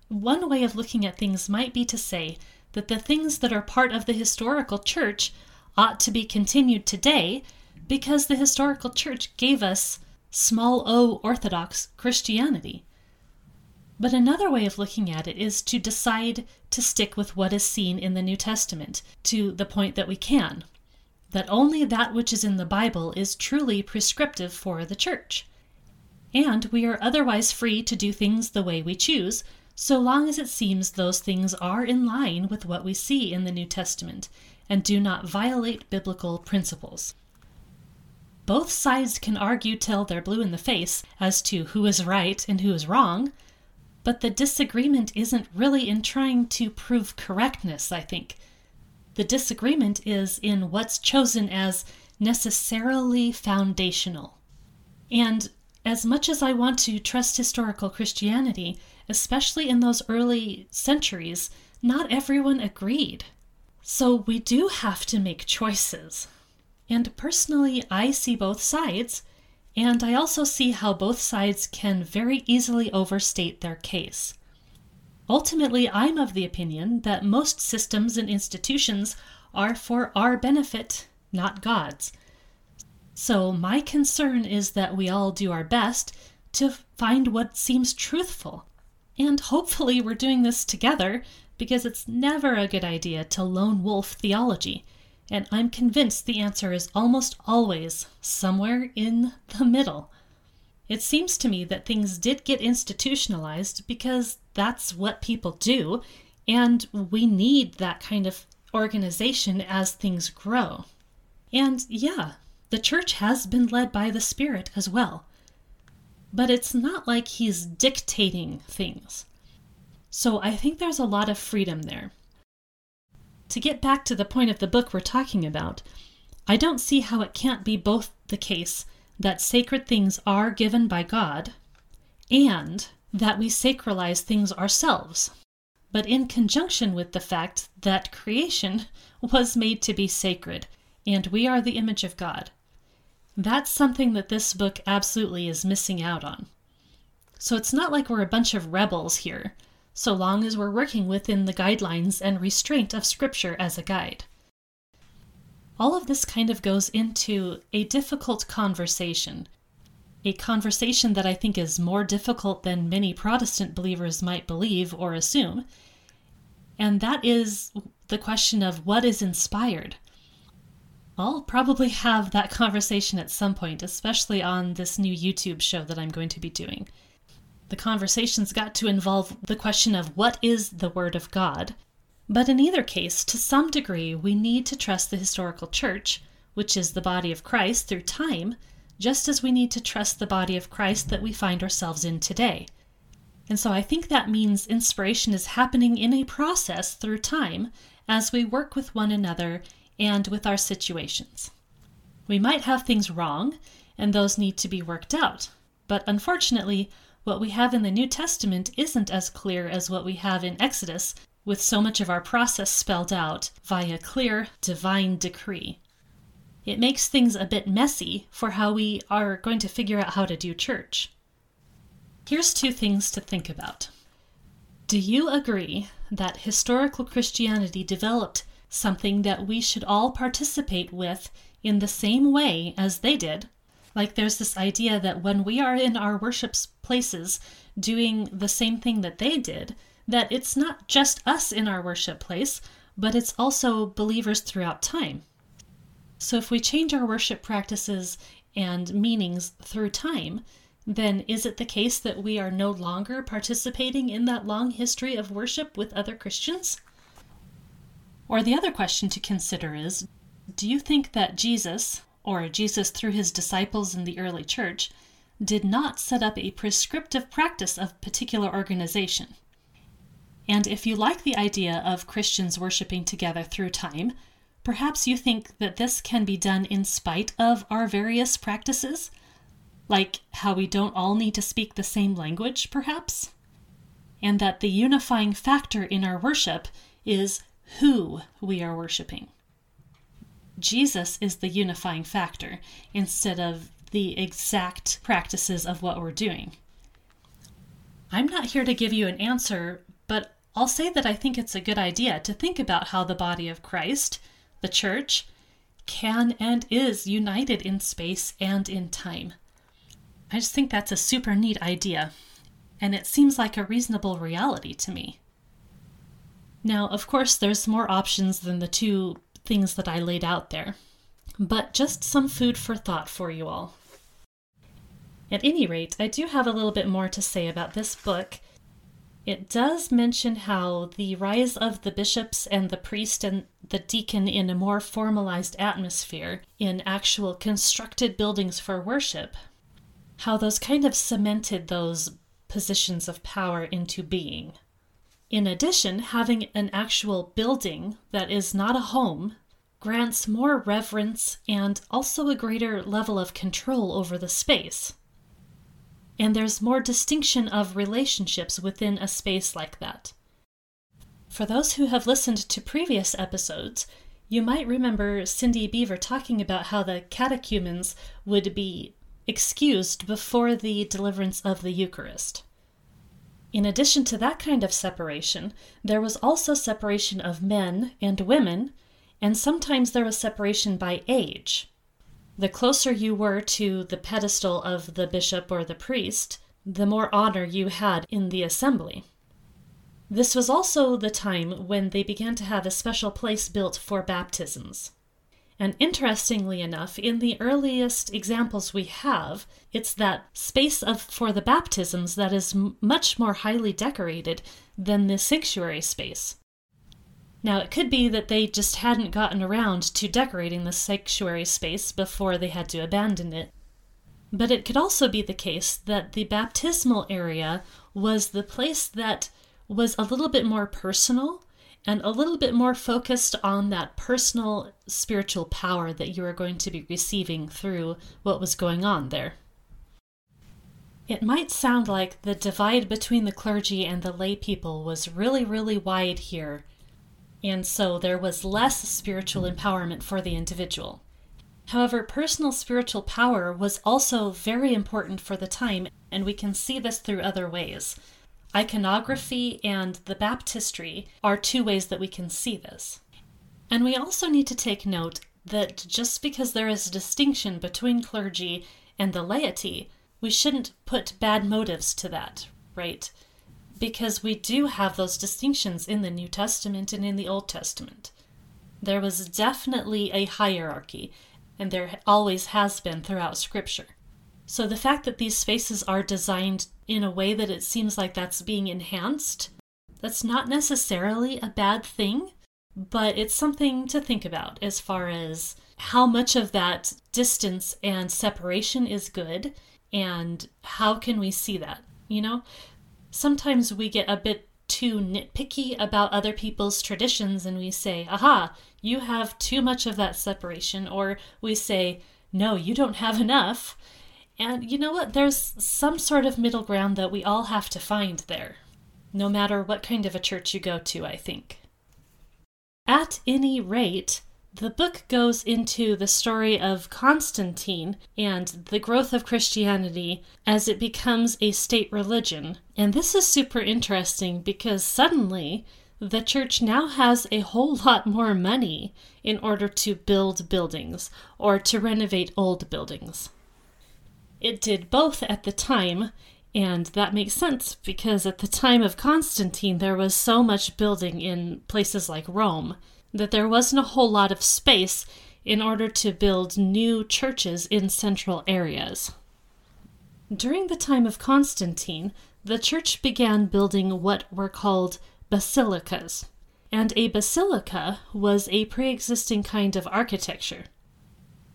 one way of looking at things might be to say that the things that are part of the historical church ought to be continued today because the historical church gave us small o Orthodox Christianity. But another way of looking at it is to decide to stick with what is seen in the New Testament to the point that we can, that only that which is in the Bible is truly prescriptive for the church and we are otherwise free to do things the way we choose, so long as it seems those things are in line with what we see in the New Testament and do not violate biblical principles. Both sides can argue till they're blue in the face as to who is right and who is wrong, but the disagreement isn't really in trying to prove correctness, I think. The disagreement is in what's chosen as necessarily foundational. And as much as I want to trust historical Christianity, especially in those early centuries, not everyone agreed. So we do have to make choices. And personally, I see both sides, and I also see how both sides can very easily overstate their case. Ultimately, I'm of the opinion that most systems and institutions are for our benefit, not God's. So, my concern is that we all do our best to find what seems truthful. And hopefully, we're doing this together because it's never a good idea to lone wolf theology. And I'm convinced the answer is almost always somewhere in the middle. It seems to me that things did get institutionalized because that's what people do, and we need that kind of organization as things grow. And yeah, the church has been led by the Spirit as well. But it's not like he's dictating things. So I think there's a lot of freedom there. To get back to the point of the book we're talking about, I don't see how it can't be both the case that sacred things are given by God and that we sacralize things ourselves, but in conjunction with the fact that creation was made to be sacred and we are the image of God. That's something that this book absolutely is missing out on. So it's not like we're a bunch of rebels here, so long as we're working within the guidelines and restraint of Scripture as a guide. All of this kind of goes into a difficult conversation. A conversation that I think is more difficult than many Protestant believers might believe or assume. And that is the question of what is inspired. I'll probably have that conversation at some point, especially on this new YouTube show that I'm going to be doing. The conversations got to involve the question of what is the Word of God. But in either case, to some degree, we need to trust the historical church, which is the body of Christ, through time, just as we need to trust the body of Christ that we find ourselves in today. And so I think that means inspiration is happening in a process through time as we work with one another and with our situations. We might have things wrong, and those need to be worked out. But unfortunately, what we have in the New Testament isn't as clear as what we have in Exodus, with so much of our process spelled out via clear divine decree. It makes things a bit messy for how we are going to figure out how to do church. Here's two things to think about. Do you agree that historical Christianity developed something that we should all participate with in the same way as they did? Like there's this idea that when we are in our worship places doing the same thing that they did, that it's not just us in our worship place, but it's also believers throughout time. So if we change our worship practices and meanings through time, then is it the case that we are no longer participating in that long history of worship with other Christians? Or the other question to consider is do you think that Jesus, or Jesus through his disciples in the early church, did not set up a prescriptive practice of particular organization? And if you like the idea of Christians worshiping together through time, perhaps you think that this can be done in spite of our various practices like how we don't all need to speak the same language, perhaps? And that the unifying factor in our worship is who we are worshiping. Jesus is the unifying factor instead of the exact practices of what we're doing. I'm not here to give you an answer, but I'll say that I think it's a good idea to think about how the body of Christ, the church, can and is united in space and in time. I just think that's a super neat idea, and it seems like a reasonable reality to me. Now, of course, there's more options than the two things that I laid out there, but just some food for thought for you all. At any rate, I do have a little bit more to say about this book. It does mention how the rise of the bishops and the priest and the deacon in a more formalized atmosphere in actual constructed buildings for worship how those kind of cemented those positions of power into being. In addition, having an actual building that is not a home grants more reverence and also a greater level of control over the space. And there's more distinction of relationships within a space like that. For those who have listened to previous episodes, you might remember Cindy Beaver talking about how the catechumens would be excused before the deliverance of the Eucharist. In addition to that kind of separation, there was also separation of men and women, and sometimes there was separation by age. The closer you were to the pedestal of the bishop or the priest, the more honor you had in the assembly. This was also the time when they began to have a special place built for baptisms. And interestingly enough, in the earliest examples we have, it's that space of for the baptisms that is m- much more highly decorated than the sanctuary space. Now, it could be that they just hadn't gotten around to decorating the sanctuary space before they had to abandon it. But it could also be the case that the baptismal area was the place that was a little bit more personal and a little bit more focused on that personal spiritual power that you are going to be receiving through what was going on there. It might sound like the divide between the clergy and the lay people was really, really wide here, and so there was less spiritual empowerment for the individual. However, personal spiritual power was also very important for the time, and we can see this through other ways. Iconography and the baptistry are two ways that we can see this. And we also need to take note that just because there is a distinction between clergy and the laity, we shouldn't put bad motives to that, right? Because we do have those distinctions in the New Testament and in the Old Testament. There was definitely a hierarchy, and there always has been throughout Scripture. So the fact that these spaces are designed in a way that it seems like that's being enhanced, that's not necessarily a bad thing, but it's something to think about as far as how much of that distance and separation is good and how can we see that, you know? Sometimes we get a bit too nitpicky about other people's traditions and we say, aha, you have too much of that separation, or we say, no, you don't have enough. And you know what? There's some sort of middle ground that we all have to find there, no matter what kind of a church you go to, I think. At any rate, the book goes into the story of Constantine and the growth of Christianity as it becomes a state religion. And this is super interesting because suddenly the church now has a whole lot more money in order to build buildings or to renovate old buildings. It did both at the time, and that makes sense because at the time of Constantine there was so much building in places like Rome that there wasn't a whole lot of space in order to build new churches in central areas. During the time of Constantine, the church began building what were called basilicas, and a basilica was a pre existing kind of architecture.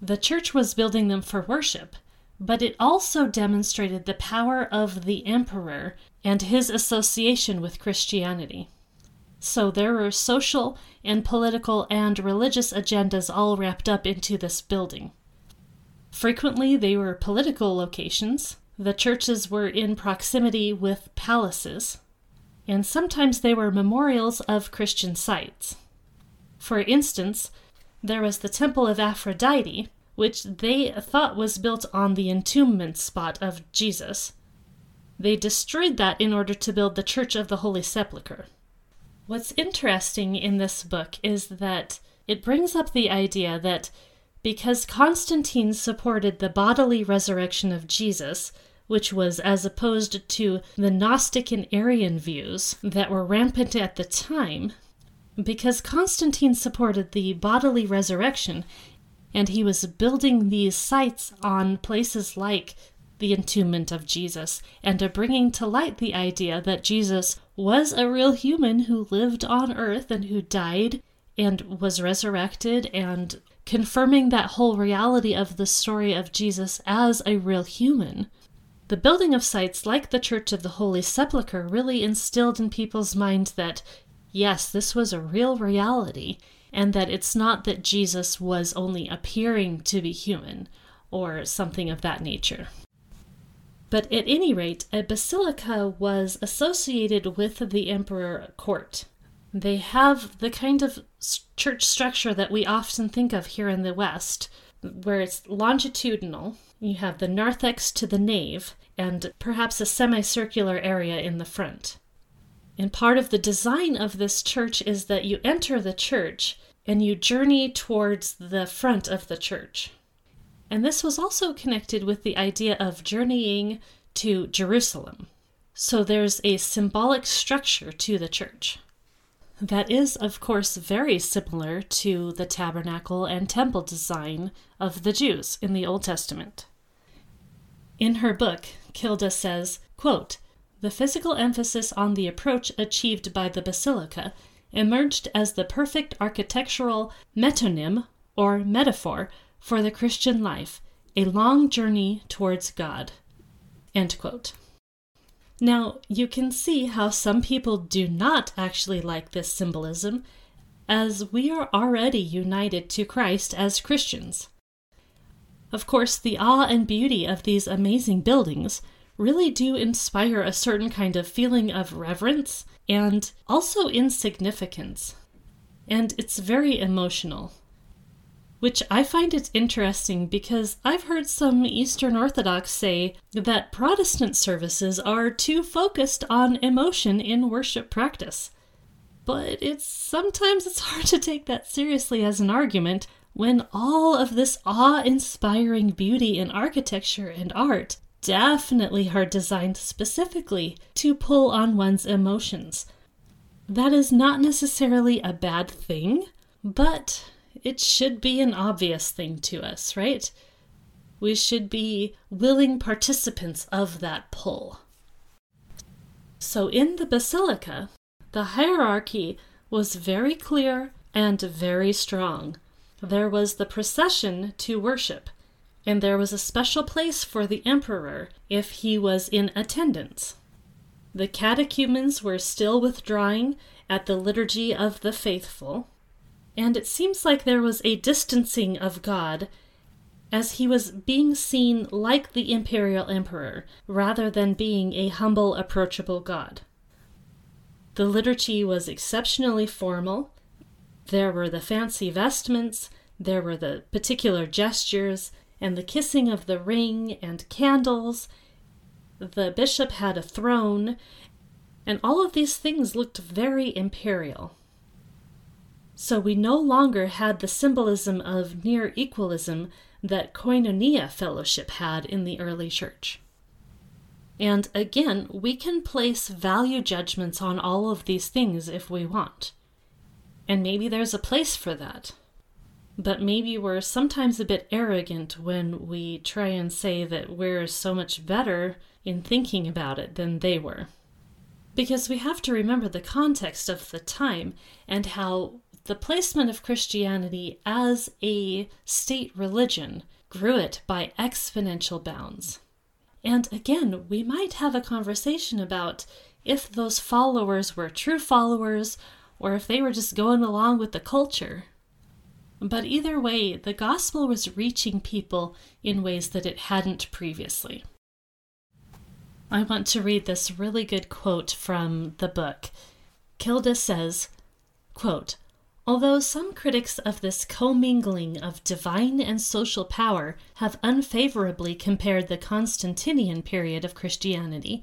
The church was building them for worship, but it also demonstrated the power of the emperor and his association with Christianity. So there were social and political and religious agendas all wrapped up into this building. Frequently, they were political locations. The churches were in proximity with palaces, and sometimes they were memorials of Christian sites. For instance, there was the Temple of Aphrodite, which they thought was built on the entombment spot of Jesus. They destroyed that in order to build the Church of the Holy Sepulchre. What's interesting in this book is that it brings up the idea that because Constantine supported the bodily resurrection of Jesus, which was as opposed to the Gnostic and Arian views that were rampant at the time, because Constantine supported the bodily resurrection and he was building these sites on places like the entombment of Jesus and bringing to light the idea that Jesus was a real human who lived on earth and who died and was resurrected and confirming that whole reality of the story of Jesus as a real human. The building of sites like the Church of the Holy Sepulchre really instilled in people's minds that, yes, this was a real reality, and that it's not that Jesus was only appearing to be human or something of that nature. But at any rate, a basilica was associated with the emperor court. They have the kind of church structure that we often think of here in the West, where it's longitudinal. You have the narthex to the nave, and perhaps a semicircular area in the front. And part of the design of this church is that you enter the church and you journey towards the front of the church. And this was also connected with the idea of journeying to Jerusalem. So there's a symbolic structure to the church. That is, of course, very similar to the tabernacle and temple design of the Jews in the Old Testament. In her book, Kilde says, quote, The physical emphasis on the approach achieved by the basilica emerged as the perfect architectural metonym or metaphor for the Christian life, a long journey towards God. Now, you can see how some people do not actually like this symbolism, as we are already united to Christ as Christians. Of course, the awe and beauty of these amazing buildings really do inspire a certain kind of feeling of reverence and also insignificance. And it's very emotional which I find it interesting because I've heard some Eastern Orthodox say that Protestant services are too focused on emotion in worship practice. But it's sometimes it's hard to take that seriously as an argument when all of this awe-inspiring beauty in architecture and art definitely are designed specifically to pull on one's emotions. That is not necessarily a bad thing, but it should be an obvious thing to us, right? We should be willing participants of that pull. So, in the basilica, the hierarchy was very clear and very strong. There was the procession to worship, and there was a special place for the emperor if he was in attendance. The catechumens were still withdrawing at the Liturgy of the Faithful, and it seems like there was a distancing of God as he was being seen like the imperial emperor rather than being a humble, approachable God. The liturgy was exceptionally formal. There were the fancy vestments, there were the particular gestures, and the kissing of the ring and candles. The bishop had a throne, and all of these things looked very imperial. So we no longer had the symbolism of near equalism that koinonia fellowship had in the early church. And again, we can place value judgments on all of these things if we want. And maybe there's a place for that. But maybe we're sometimes a bit arrogant when we try and say that we're so much better in thinking about it than they were. Because we have to remember the context of the time and how the placement of Christianity as a state religion grew it by exponential bounds. And again, we might have a conversation about if those followers were true followers or if they were just going along with the culture. But either way, the gospel was reaching people in ways that it hadn't previously. I want to read this really good quote from the book. Kilde says, quote, Although some critics of this commingling of divine and social power have unfavorably compared the Constantinian period of Christianity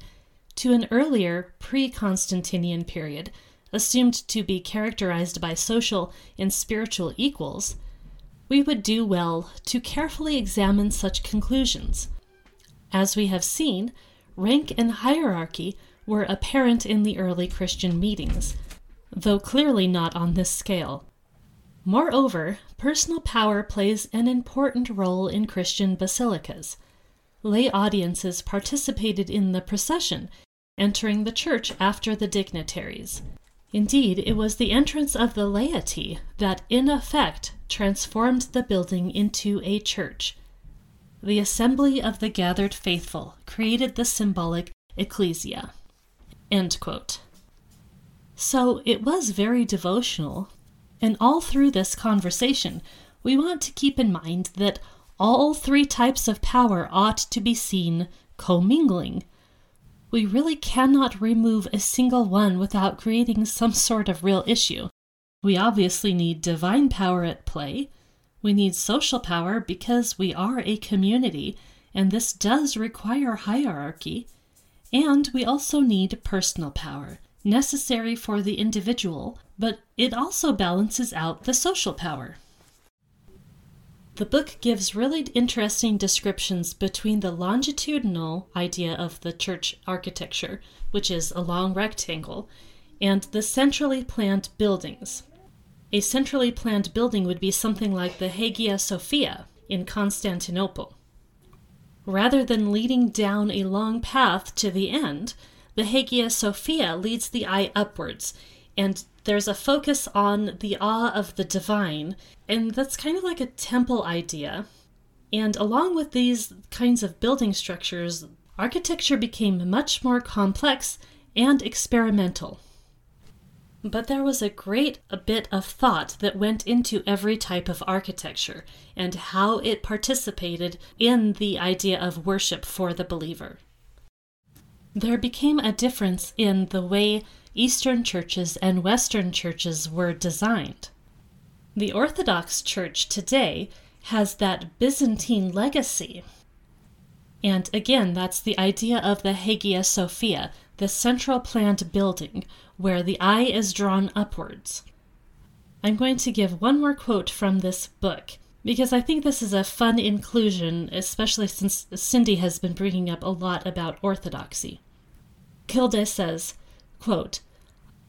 to an earlier pre Constantinian period, assumed to be characterized by social and spiritual equals, we would do well to carefully examine such conclusions. As we have seen, rank and hierarchy were apparent in the early Christian meetings though clearly not on this scale. Moreover, personal power plays an important role in Christian basilicas. Lay audiences participated in the procession, entering the church after the dignitaries. Indeed, it was the entrance of the laity that, in effect, transformed the building into a church. The assembly of the gathered faithful created the symbolic ecclesia. So it was very devotional. And all through this conversation, we want to keep in mind that all three types of power ought to be seen commingling. We really cannot remove a single one without creating some sort of real issue. We obviously need divine power at play. We need social power because we are a community, and this does require hierarchy. And we also need personal power necessary for the individual, but it also balances out the social power. The book gives really interesting descriptions between the longitudinal idea of the church architecture, which is a long rectangle, and the centrally planned buildings. A centrally planned building would be something like the Hagia Sophia in Constantinople. Rather than leading down a long path to the end, the Hagia Sophia leads the eye upwards, and there's a focus on the awe of the divine, and that's kind of like a temple idea. And along with these kinds of building structures, architecture became much more complex and experimental. But there was a great a bit of thought that went into every type of architecture and how it participated in the idea of worship for the believer there became a difference in the way Eastern churches and Western churches were designed. The Orthodox Church today has that Byzantine legacy. And again, that's the idea of the Hagia Sophia, the central planned building where the eye is drawn upwards. I'm going to give one more quote from this book because I think this is a fun inclusion, especially since Cindy has been bringing up a lot about orthodoxy. Kilde says, quote,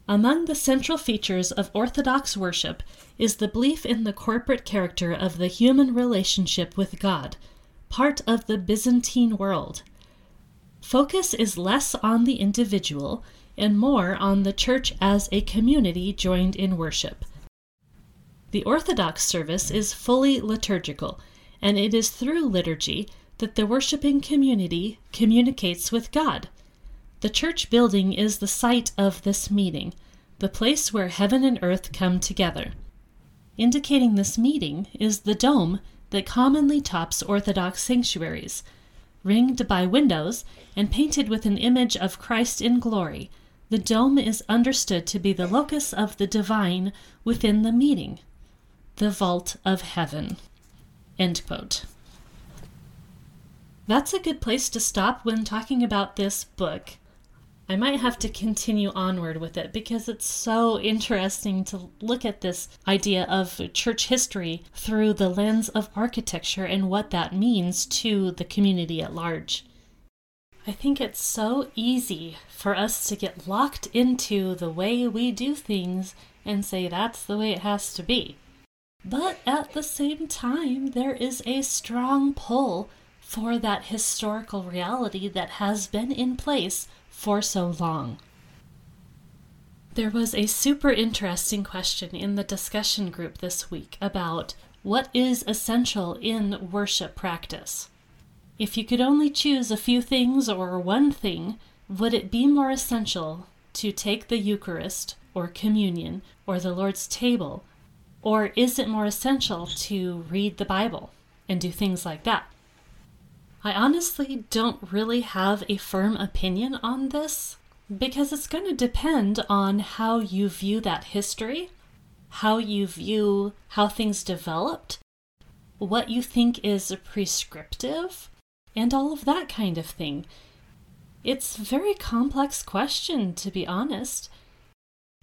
Among the central features of Orthodox worship is the belief in the corporate character of the human relationship with God, part of the Byzantine world. Focus is less on the individual and more on the church as a community joined in worship. The Orthodox service is fully liturgical, and it is through liturgy that the worshiping community communicates with God. The church building is the site of this meeting, the place where heaven and earth come together. Indicating this meeting is the dome that commonly tops Orthodox sanctuaries, ringed by windows and painted with an image of Christ in glory. The dome is understood to be the locus of the divine within the meeting, the vault of heaven. End quote. That's a good place to stop when talking about this book. I might have to continue onward with it because it's so interesting to look at this idea of church history through the lens of architecture and what that means to the community at large. I think it's so easy for us to get locked into the way we do things and say that's the way it has to be. But at the same time, there is a strong pull for that historical reality that has been in place for so long. There was a super interesting question in the discussion group this week about what is essential in worship practice. If you could only choose a few things or one thing, would it be more essential to take the Eucharist or communion or the Lord's table? Or is it more essential to read the Bible and do things like that? I honestly don't really have a firm opinion on this because it's going to depend on how you view that history, how you view how things developed, what you think is prescriptive, and all of that kind of thing. It's a very complex question, to be honest.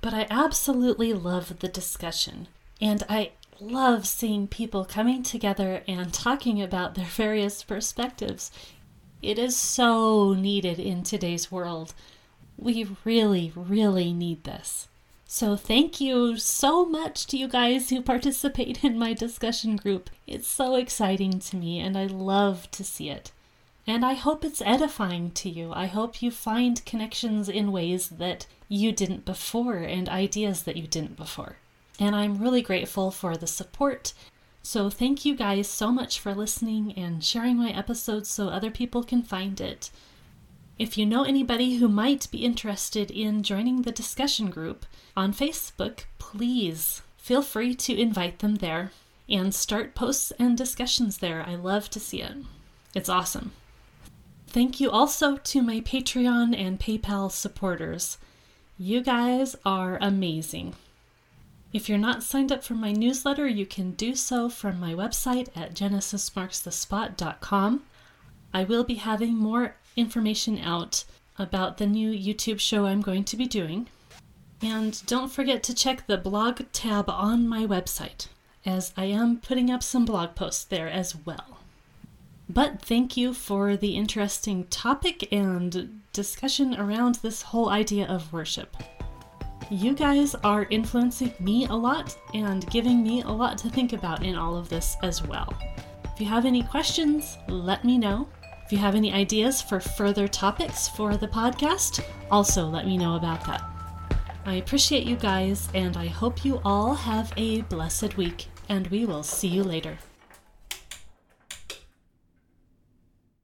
But I absolutely love the discussion. And I love seeing people coming together and talking about their various perspectives. It is so needed in today's world. We really, really need this. So, thank you so much to you guys who participate in my discussion group. It's so exciting to me, and I love to see it. And I hope it's edifying to you. I hope you find connections in ways that you didn't before and ideas that you didn't before and I'm really grateful for the support. So, thank you guys so much for listening and sharing my episodes so other people can find it. If you know anybody who might be interested in joining the discussion group on Facebook, please feel free to invite them there and start posts and discussions there. I love to see it. It's awesome. Thank you also to my Patreon and PayPal supporters. You guys are amazing. If you're not signed up for my newsletter, you can do so from my website at genesismarksthespot.com. I will be having more information out about the new YouTube show I'm going to be doing. And don't forget to check the blog tab on my website, as I am putting up some blog posts there as well. But thank you for the interesting topic and discussion around this whole idea of worship you guys are influencing me a lot and giving me a lot to think about in all of this as well. If you have any questions, let me know. If you have any ideas for further topics for the podcast, also let me know about that. I appreciate you guys, and I hope you all have a blessed week, and we will see you later.